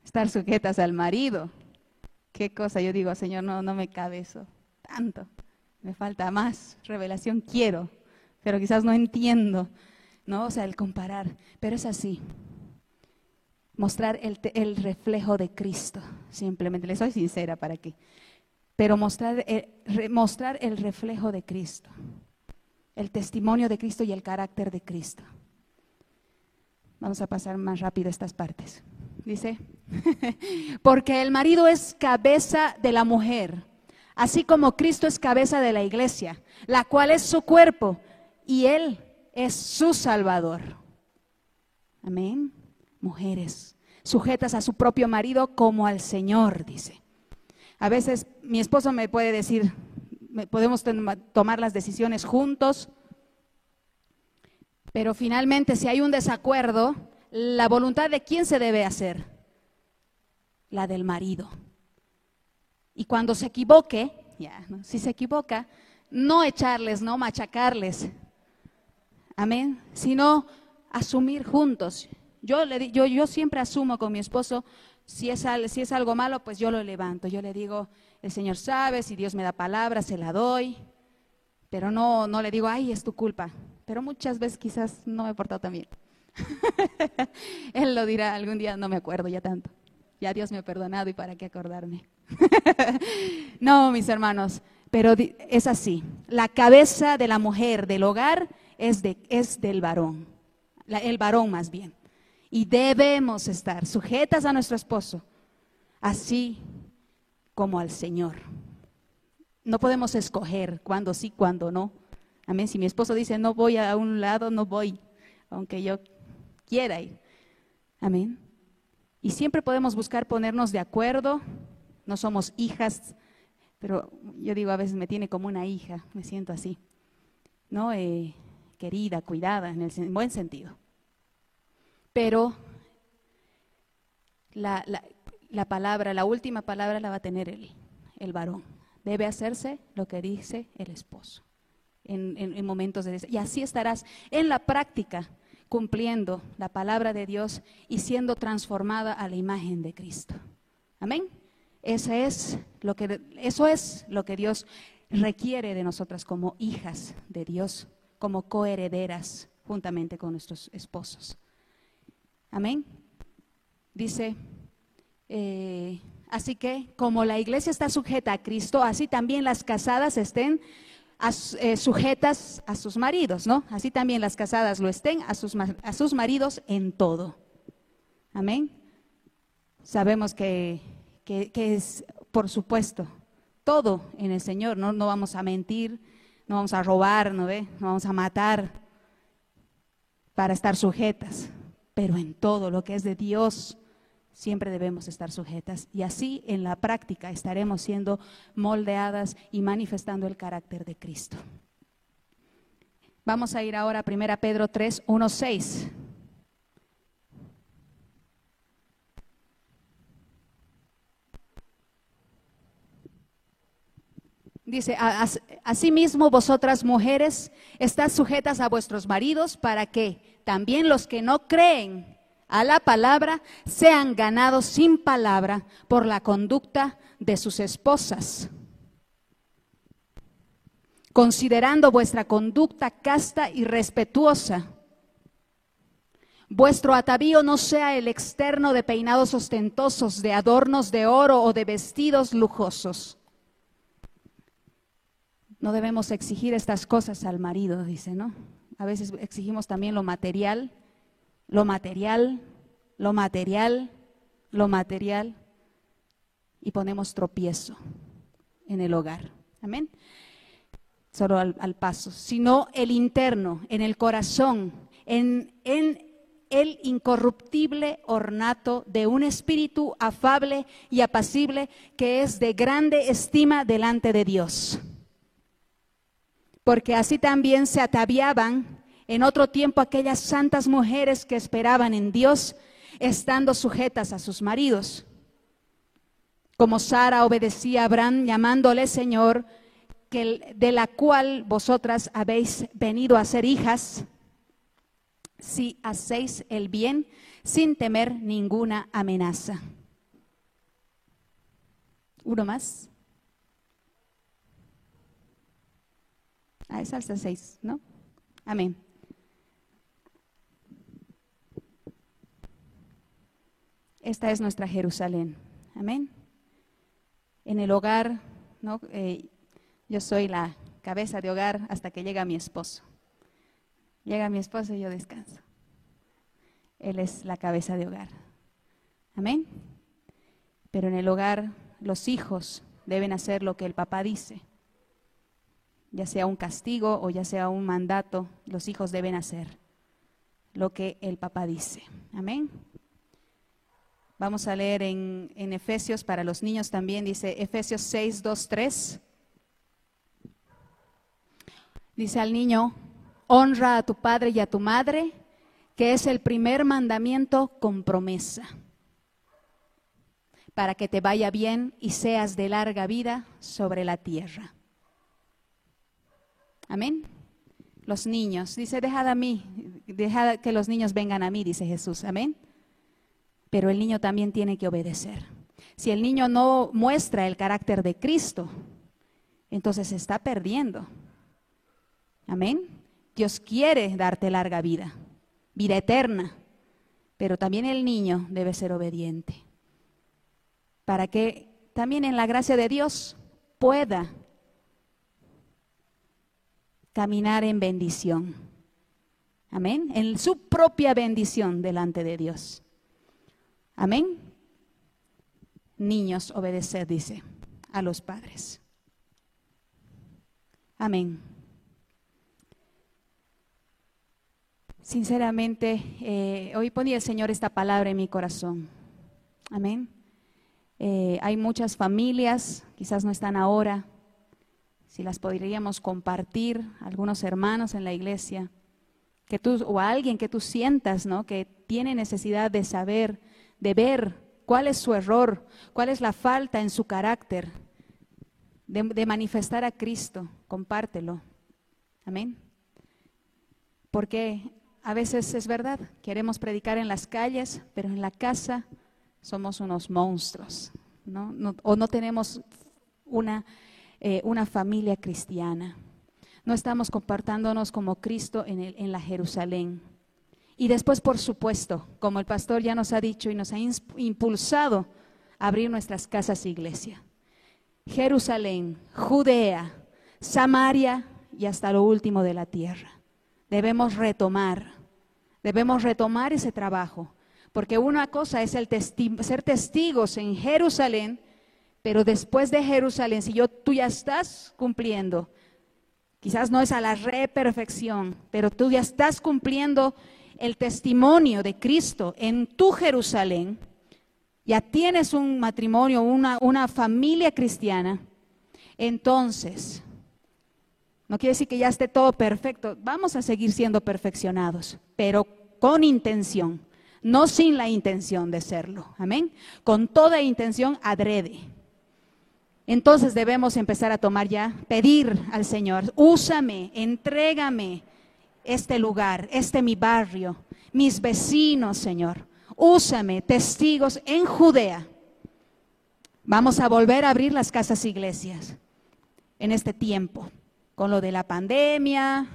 A: Estar sujetas al marido. Qué cosa, yo digo, Señor, no, no me cabe eso. Tanto. Me falta más revelación, quiero, pero quizás no entiendo. ¿no? O sea, el comparar. Pero es así. Mostrar el, el reflejo de Cristo, simplemente. Le soy sincera para que. Pero mostrar el, re- mostrar el reflejo de Cristo. El testimonio de Cristo y el carácter de Cristo. Vamos a pasar más rápido estas partes. Dice, porque el marido es cabeza de la mujer, así como Cristo es cabeza de la iglesia, la cual es su cuerpo y él es su salvador. Amén. Mujeres, sujetas a su propio marido como al Señor, dice. A veces mi esposo me puede decir, podemos tom- tomar las decisiones juntos, pero finalmente si hay un desacuerdo, la voluntad de quién se debe hacer? La del marido. Y cuando se equivoque, si se equivoca, no echarles, no machacarles, amén, sino asumir juntos. Yo, le, yo, yo siempre asumo con mi esposo, si es, al- si es algo malo, pues yo lo levanto. Yo le digo, el Señor sabe, si Dios me da palabra, se la doy, pero no, no le digo, ay, es tu culpa. Pero muchas veces quizás no me he portado tan bien. Él lo dirá algún día, no me acuerdo ya tanto. Ya Dios me ha perdonado y para qué acordarme. no, mis hermanos, pero es así. La cabeza de la mujer del hogar es, de, es del varón, el varón más bien. Y debemos estar sujetas a nuestro esposo, así como al Señor. No podemos escoger cuándo sí, cuándo no. Amén. Si mi esposo dice no voy a un lado, no voy, aunque yo quiera ir. Amén. Y siempre podemos buscar ponernos de acuerdo. No somos hijas, pero yo digo a veces me tiene como una hija, me siento así, ¿no? Eh, querida, cuidada, en el buen sentido. Pero la, la- la palabra, la última palabra la va a tener el, el varón. Debe hacerse lo que dice el esposo en, en- en momentos de... Y así estarás en la práctica cumpliendo la palabra de Dios y siendo transformada a la imagen de Cristo. Amén. Ese es lo que, eso es lo que Dios requiere de nosotras como hijas de Dios, como coherederas juntamente con nuestros esposos. Amén. Dice, eh, así que como la iglesia está sujeta a Cristo, así también las casadas estén eh, sujetas a sus maridos, ¿no? Así también las casadas lo estén a sus, a sus maridos en todo. Amén. Sabemos que, que- que es, por supuesto, todo en el Señor, ¿no? No vamos a mentir, no vamos a robar, ¿no? No vamos a matar para estar sujetas, pero en todo lo que es de Dios siempre debemos estar sujetas y así en la práctica estaremos siendo moldeadas y manifestando el carácter de Cristo. Vamos a ir ahora a 1 Pedro 3, 1, 6. Dice, "A- as- asimismo vosotras mujeres estás sujetas a vuestros maridos para que también los que no creen a la palabra sean ganados sin palabra por la conducta de sus esposas, considerando vuestra conducta casta y respetuosa. Vuestro atavío no sea el externo de peinados ostentosos, de adornos de oro o de vestidos lujosos. No debemos exigir estas cosas al marido, dice, ¿no? A veces exigimos también lo material, lo material, lo material, lo material, y ponemos tropiezo en el hogar. Amén. Solo al, paso, sino el interno, en el corazón, en el incorruptible ornato de un espíritu afable y apacible que es de grande estima delante de Dios porque así también se ataviaban en otro tiempo aquellas santas mujeres que esperaban en Dios, estando sujetas a sus maridos. Como Sara obedecía a Abraham llamándole Señor, que de la cual vosotras habéis venido a ser hijas, si hacéis el bien sin temer ninguna amenaza. Uno más. Ah, es hasta seis, ¿no? Amén. Esta es nuestra Jerusalén. Amén. En el hogar, ¿no? Eh, yo soy la cabeza de hogar hasta que llega mi esposo. Llega mi esposo y yo descanso. Él es la cabeza de hogar. Amén. Pero en el hogar los hijos deben hacer lo que el papá dice ya sea un castigo o ya sea un mandato, los hijos deben hacer lo que el papá dice. Amén. Vamos a leer en, en Efesios para los niños también, dice Efesios 6, 2, 3. Dice al niño, honra a tu padre y a tu madre, que es el primer mandamiento con promesa, para que te vaya bien y seas de larga vida sobre la tierra. Amén. Los niños, dice, dejad a mí, dejad que los niños vengan a mí, dice Jesús. Amén. Pero el niño también tiene que obedecer. Si el niño no muestra el carácter de Cristo, entonces se está perdiendo. Amén. Dios quiere darte larga vida, vida eterna, pero también el niño debe ser obediente para que también en la gracia de Dios pueda caminar en bendición. Amén. En su propia bendición delante de Dios. Amén. Niños, obedeced, dice, a los padres. Amén. Sinceramente, eh, hoy ponía el Señor esta palabra en mi corazón. Amén. Eh, hay muchas familias, quizás no están ahora, si las podríamos compartir, algunos hermanos en la iglesia, que tú, o alguien que tú sientas, ¿no? Que tiene necesidad de saber, de ver cuál es su error, cuál es la falta en su carácter, de, manifestar a Cristo, compártelo. Amén. Porque a veces es verdad, queremos predicar en las calles, pero en la casa somos unos monstruos, ¿no? No- o no tenemos una, eh, una familia cristiana. No estamos comportándonos como Cristo en, el- en la Jerusalén. Y después, por supuesto, como el pastor ya nos ha dicho y nos ha impulsado a abrir nuestras casas iglesia. Jerusalén, Judea, Samaria y hasta lo último de la tierra. Debemos retomar, debemos retomar ese trabajo, porque una cosa es el ser testigos en Jerusalén, pero después de Jerusalén, si yo, tú ya estás cumpliendo, quizás no es a la re perfección, pero tú ya estás cumpliendo el testimonio de Cristo en tu Jerusalén, ya tienes un matrimonio, una, una familia cristiana, entonces, no quiere decir que ya esté todo perfecto, vamos a seguir siendo perfeccionados, pero con intención, no sin la intención de serlo, amén, con toda intención adrede. Entonces debemos empezar a tomar ya, pedir al Señor, úsame, entrégame este lugar, este mi barrio, mis vecinos, Señor. Úsame, testigos en Judea. Vamos a volver a abrir las casas iglesias en este tiempo, con lo de la pandemia,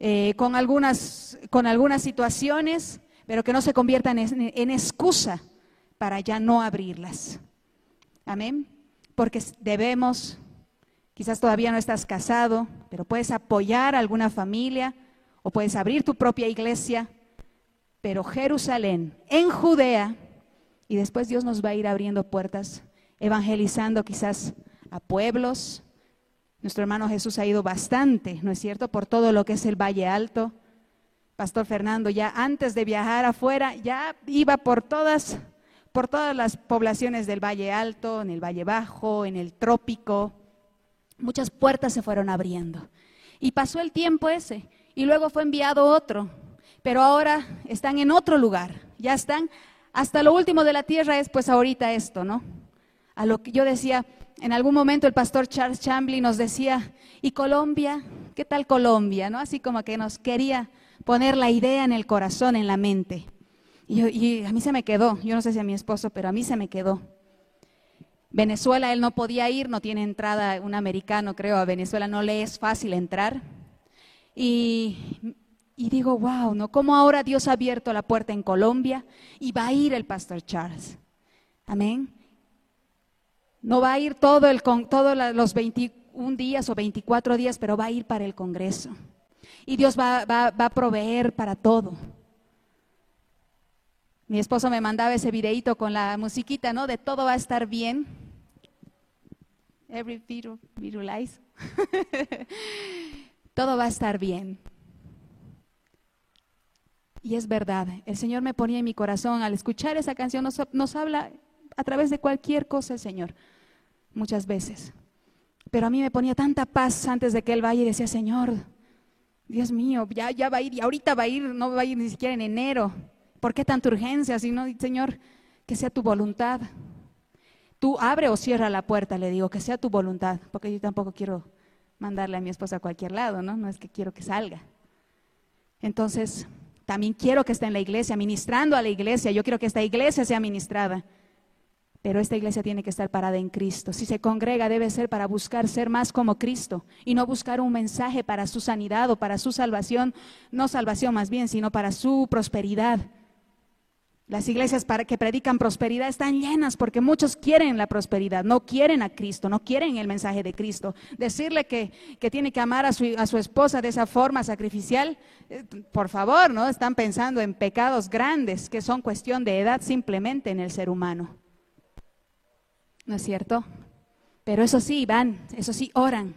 A: eh, con, algunas, con algunas situaciones, pero que no se conviertan en, en excusa para ya no abrirlas. Amén. Porque debemos, quizás todavía no estás casado, pero puedes apoyar a alguna familia o puedes abrir tu propia iglesia, pero Jerusalén, en Judea, y después Dios nos va a ir abriendo puertas, evangelizando quizás a pueblos. Nuestro hermano Jesús ha ido bastante, ¿no es cierto?, por todo lo que es el Valle Alto. Pastor Fernando ya antes de viajar afuera ya iba por todas por todas las poblaciones del Valle Alto, en el Valle Bajo, en el Trópico. Muchas puertas se fueron abriendo. Y pasó el tiempo ese, y luego fue enviado otro, pero ahora están en otro lugar, ya están hasta lo último de la tierra es pues ahorita esto, ¿no? A lo que yo decía, en algún momento el pastor Charles Chambly nos decía, ¿y Colombia? ¿Qué tal Colombia? ¿No? Así como que nos quería poner la idea en el corazón, en la mente. Y, y a mí se me quedó, yo no sé si a mi esposo, pero a mí se me quedó. Venezuela, él no podía ir, no tiene entrada, un americano creo, a Venezuela no le es fácil entrar. Y, digo, wow, ¿no? ¿Cómo ahora Dios ha abierto la puerta en Colombia y va a ir el pastor Charles? Amén. No va a ir todo todos los 21 días o 24 días, pero va a ir para el Congreso. Y Dios va, va- va a proveer para todo. Mi esposo me mandaba ese videíto con la musiquita, ¿no? De todo va a estar bien. Every viru- virulize. todo va a estar bien. Y es verdad, el Señor me ponía en mi corazón al escuchar esa canción, nos, habla a través de cualquier cosa el Señor, muchas veces. Pero a mí me ponía tanta paz antes de que Él vaya y decía, Señor, Dios mío, ya, ya va a ir, y ahorita va a ir, no va a ir ni siquiera en enero. ¿Por qué tanta urgencia? Sino, Señor, que sea tu voluntad. Tú abre o cierra la puerta, le digo, que sea tu voluntad, porque yo tampoco quiero mandarle a mi esposa a cualquier lado, ¿no? No es que quiero que salga. Entonces, también quiero que esté en la iglesia, ministrando a la iglesia. Yo quiero que esta iglesia sea ministrada. Pero esta iglesia tiene que estar parada en Cristo. Si se congrega debe ser para buscar ser más como Cristo y no buscar un mensaje para su sanidad o para su salvación, no salvación más bien, sino para su prosperidad. Las iglesias para que predican prosperidad están llenas porque muchos quieren la prosperidad, no quieren a Cristo, no quieren el mensaje de Cristo. Decirle que, que tiene que amar a su, a su esposa de esa forma sacrificial, eh, por favor, ¿no? Están pensando en pecados grandes que son cuestión de edad simplemente en el ser humano. ¿No es cierto? Pero eso sí, van, eso sí, oran.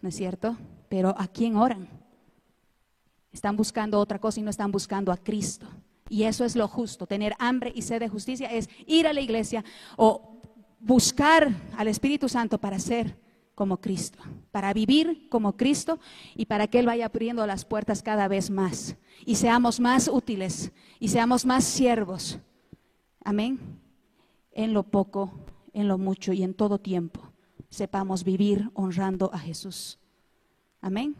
A: ¿No es cierto? Pero ¿a quién oran? Están buscando otra cosa y no están buscando a Cristo. Y eso es lo justo. Tener hambre y sed de justicia es ir a la iglesia o buscar al Espíritu Santo para ser como Cristo, para vivir como Cristo y para que Él vaya abriendo las puertas cada vez más y seamos más útiles y seamos más siervos. Amén. En lo poco, en lo mucho y en todo tiempo sepamos vivir honrando a Jesús. Amén.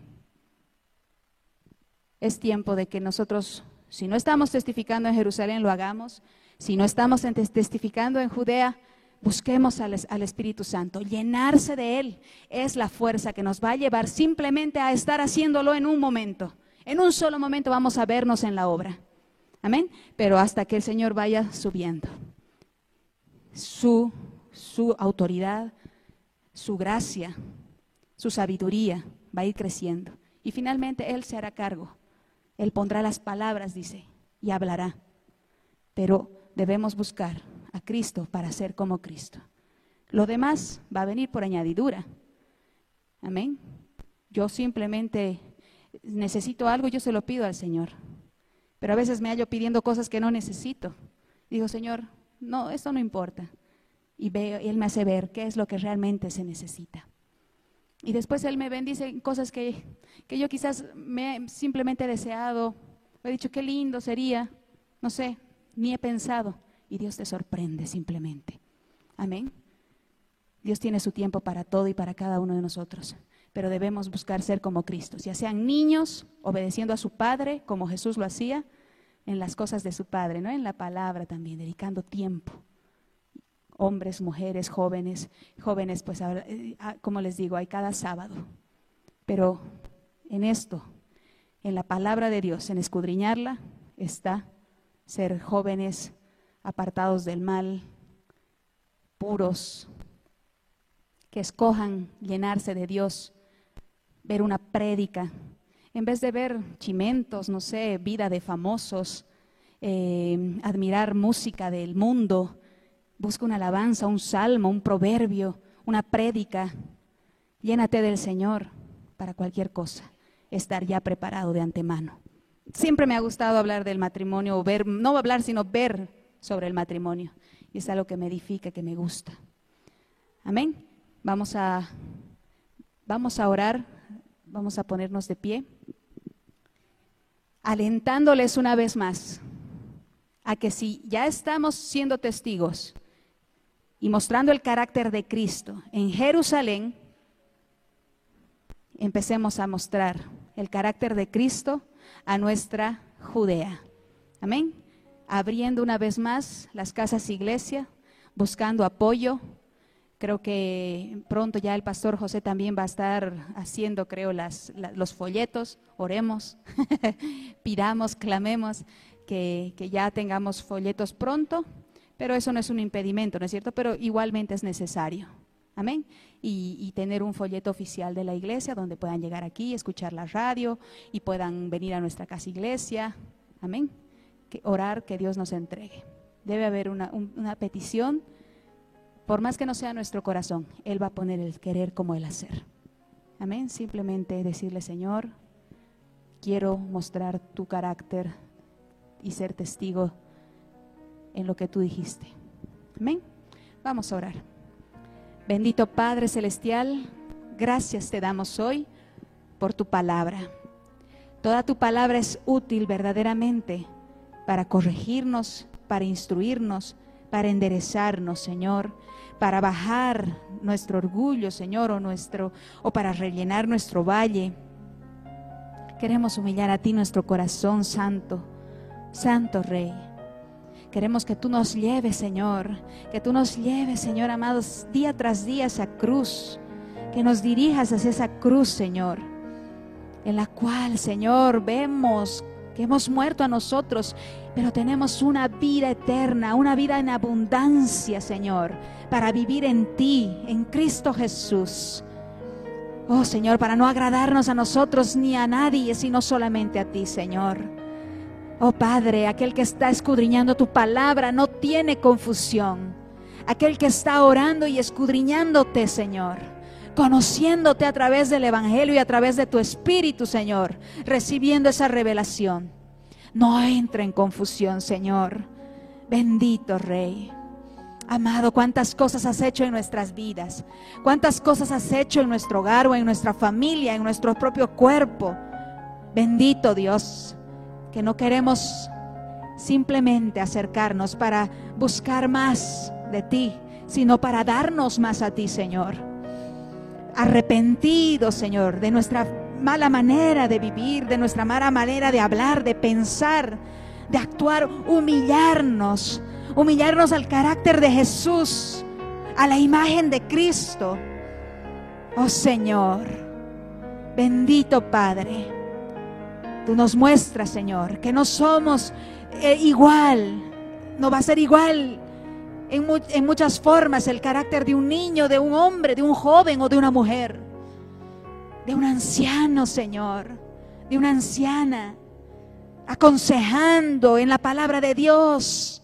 A: Es tiempo de que nosotros, si no estamos testificando en Jerusalén, lo hagamos. Si no estamos testificando en Judea, busquemos al Espíritu Santo. Llenarse de Él es la fuerza que nos va a llevar simplemente a estar haciéndolo en un momento. En un solo momento vamos a vernos en la obra. Amén. Pero hasta que el Señor vaya subiendo. Su, su autoridad, su gracia, su sabiduría va a ir creciendo. Y finalmente Él se hará cargo. Él pondrá las palabras, dice, y hablará. Pero debemos buscar a Cristo para ser como Cristo. Lo demás va a venir por añadidura. Amén. Yo simplemente necesito algo, yo se lo pido al Señor. Pero a veces me hallo pidiendo cosas que no necesito. Digo, Señor, no, esto no importa. Y veo, Él me hace ver qué es lo que realmente se necesita. Y después Él me bendice en cosas que, que yo quizás me he simplemente deseado. He dicho, qué lindo sería. No sé, ni he pensado. Y Dios te sorprende simplemente. Amén. Dios tiene su tiempo para todo y para cada uno de nosotros. Pero debemos buscar ser como Cristo. Ya sean niños, obedeciendo a su Padre, como Jesús lo hacía, en las cosas de su Padre, ¿no? En la palabra también, dedicando tiempo hombres, mujeres, jóvenes, jóvenes, pues eh, ah, como les digo, hay cada sábado. Pero en esto, en la palabra de Dios, en escudriñarla, está ser jóvenes apartados del mal, puros, que escojan llenarse de Dios, ver una prédica, en vez de ver chimentos, no sé, vida de famosos, eh, admirar música del mundo, Busca una alabanza, un salmo, un proverbio, una prédica. Llénate del Señor para cualquier cosa. Estar ya preparado de antemano. Siempre me ha gustado hablar del matrimonio, o ver, no hablar, sino ver sobre el matrimonio. Y es algo que me edifica, que me gusta. Amén. Vamos a, vamos a orar, vamos a ponernos de pie, alentándoles una vez más a que si ya estamos siendo testigos y mostrando el carácter de Cristo en Jerusalén, empecemos a mostrar el carácter de Cristo a nuestra Judea. Amén. Abriendo una vez más las casas iglesia, buscando apoyo. Creo que pronto ya el pastor José también va a estar haciendo, creo, las, la- los folletos. Oremos, pidamos, clamemos que ya tengamos folletos pronto, pero eso no es un impedimento, ¿no es cierto? Pero igualmente es necesario. Amén. Y, tener un folleto oficial de la iglesia donde puedan llegar aquí, escuchar la radio y puedan venir a nuestra casa iglesia. Amén. Que orar que Dios nos entregue. Debe haber una, un- una petición, por más que no sea nuestro corazón, Él va a poner el querer como el hacer. Amén. Simplemente decirle, Señor, quiero mostrar tu carácter y ser testigo en lo que tú dijiste. Amén. Vamos a orar. Bendito Padre Celestial, gracias te damos hoy por tu palabra. Toda tu palabra es útil verdaderamente para corregirnos, para instruirnos, para enderezarnos, Señor, para bajar nuestro orgullo, Señor, o nuestro o para rellenar nuestro valle. Queremos humillar a ti nuestro corazón santo, santo Rey. Queremos que tú nos lleves, Señor, que tú nos lleves, Señor amados, día tras día esa cruz, que nos dirijas hacia esa cruz, Señor, en la cual, Señor, vemos que hemos muerto a nosotros, pero tenemos una vida eterna, una vida en abundancia, Señor, para vivir en ti, en Cristo Jesús. Oh Señor, para no agradarnos a nosotros ni a nadie, sino solamente a ti, Señor. Oh Padre, aquel que está escudriñando tu palabra no tiene confusión. Aquel que está orando y escudriñándote, Señor. Conociéndote a través del Evangelio y a través de tu Espíritu, Señor. Recibiendo esa revelación. No entra en confusión, Señor. Bendito Rey. Amado, cuántas cosas has hecho en nuestras vidas. Cuántas cosas has hecho en nuestro hogar o en nuestra familia, en nuestro propio cuerpo. Bendito Dios que no queremos simplemente acercarnos para buscar más de ti, sino para darnos más a ti, Señor. Arrepentidos, Señor, de nuestra mala manera de vivir, de nuestra mala manera de hablar, de pensar, de actuar, humillarnos, humillarnos al carácter de Jesús, a la imagen de Cristo. Oh Señor, bendito Padre. Tú nos muestras, Señor, que no somos eh, igual, no va a ser igual en, en muchas formas el carácter de un niño, de un hombre, de un joven o de una mujer, de un anciano, Señor, de una anciana, aconsejando en la palabra de Dios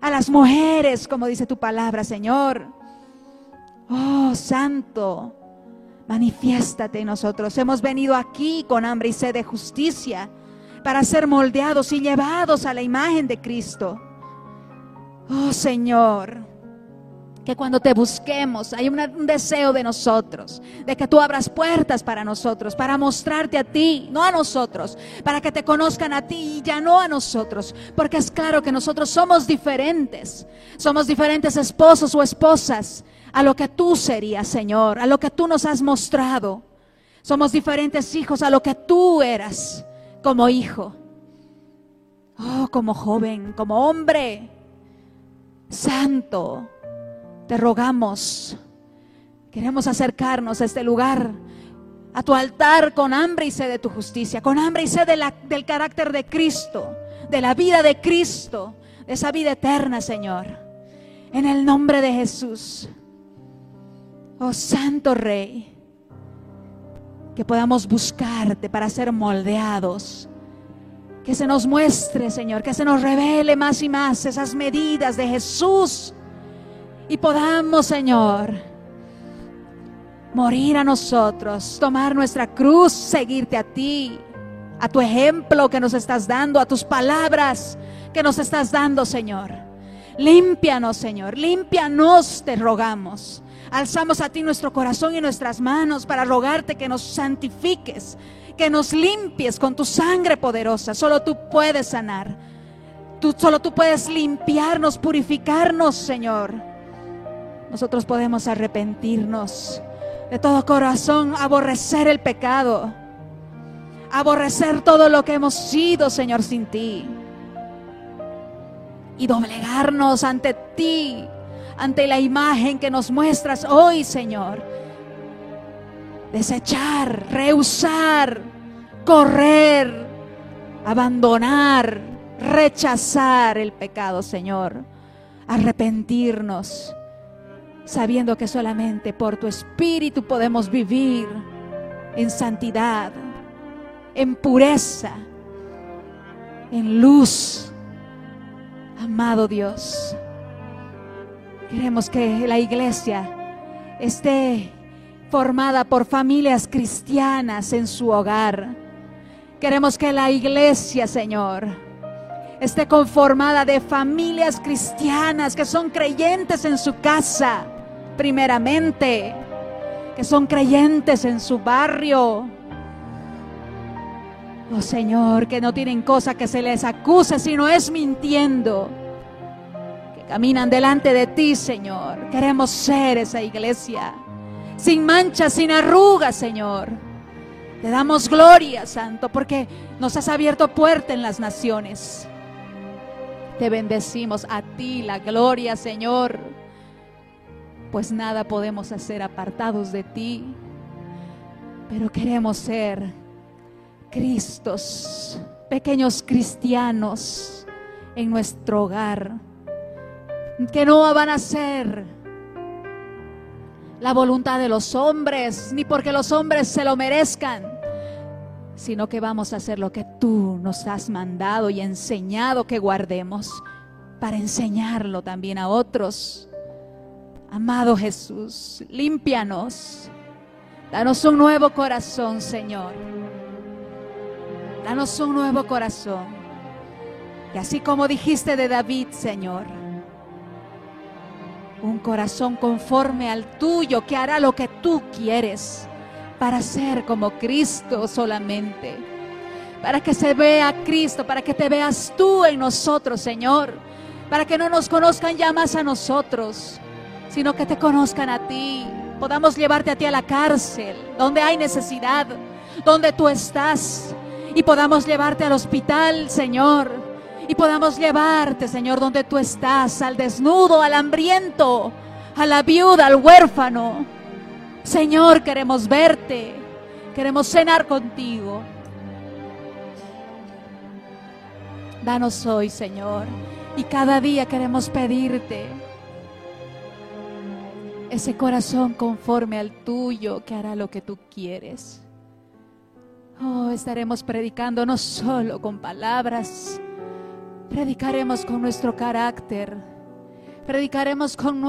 A: a las mujeres, como dice tu palabra, Señor. Oh, Santo, manifiéstate en nosotros. Hemos venido aquí con hambre y sed de justicia para ser moldeados y llevados a la imagen de Cristo. Oh Señor, que cuando te busquemos hay un deseo de nosotros, de que tú abras puertas para nosotros, para mostrarte a ti, no a nosotros, para que te conozcan a ti y ya no a nosotros, porque es claro que nosotros somos diferentes, somos diferentes esposos o esposas a lo que tú serías, Señor, a lo que tú nos has mostrado. Somos diferentes hijos a lo que tú eras como hijo. Oh, como joven, como hombre santo, te rogamos. Queremos acercarnos a este lugar, a tu altar con hambre y sed de tu justicia, con hambre y sed del carácter de Cristo, de la vida de Cristo, de esa vida eterna, Señor. En el nombre de Jesús. Oh Santo Rey, que podamos buscarte para ser moldeados. Que se nos muestre, Señor, que se nos revele más y más esas medidas de Jesús. Y podamos, Señor, morir a nosotros, tomar nuestra cruz, seguirte a ti, a tu ejemplo que nos estás dando, a tus palabras que nos estás dando, Señor. Límpianos, Señor, límpianos, te rogamos. Alzamos a ti nuestro corazón y nuestras manos para rogarte que nos santifiques, que nos limpies con tu sangre poderosa. Solo tú puedes sanar. Solo tú puedes limpiarnos, purificarnos, Señor. Nosotros podemos arrepentirnos de todo corazón, aborrecer el pecado, aborrecer todo lo que hemos sido, Señor, sin ti. Y doblegarnos ante ti, ante la imagen que nos muestras hoy, Señor. Desechar, rehusar, correr, abandonar, rechazar el pecado, Señor. Arrepentirnos, sabiendo que solamente por tu Espíritu podemos vivir en santidad, en pureza, en luz. Amado Dios, queremos que la iglesia esté formada por familias cristianas en su hogar. Queremos que la iglesia, Señor, esté conformada de familias cristianas que son creyentes en su casa, primeramente, que son creyentes en su barrio. Oh Señor, que no tienen cosa que se les acuse, sino es mintiendo. Que caminan delante de ti, Señor. Queremos ser esa iglesia. Sin manchas, sin arrugas, Señor. Te damos gloria, Santo, porque nos has abierto puerta en las naciones. Te bendecimos a ti la gloria, Señor. Pues nada podemos hacer apartados de ti. Pero queremos ser Cristos, pequeños cristianos en nuestro hogar. Que no van a ser la voluntad de los hombres, ni porque los hombres se lo merezcan, sino que vamos a hacer lo que tú nos has mandado y enseñado que guardemos para enseñarlo también a otros. Amado Jesús, límpianos. Danos un nuevo corazón, Señor. Danos un nuevo corazón. Y así como dijiste de David, Señor, un corazón conforme al tuyo que hará lo que tú quieres para ser como Cristo solamente. Para que se vea Cristo, para que te veas tú en nosotros, Señor. Para que no nos conozcan ya más a nosotros, sino que te conozcan a ti. Podamos llevarte a ti a la cárcel, donde hay necesidad, donde tú estás. Y podamos llevarte al hospital, Señor. Y podamos llevarte, Señor, donde tú estás, al desnudo, al hambriento, a la viuda, al huérfano. Señor, queremos verte, queremos cenar contigo. Danos hoy, Señor, y cada día queremos pedirte ese corazón conforme al tuyo que hará lo que tú quieres. Oh, estaremos predicando no solo con palabras, predicaremos con nuestro carácter, predicaremos con nuestro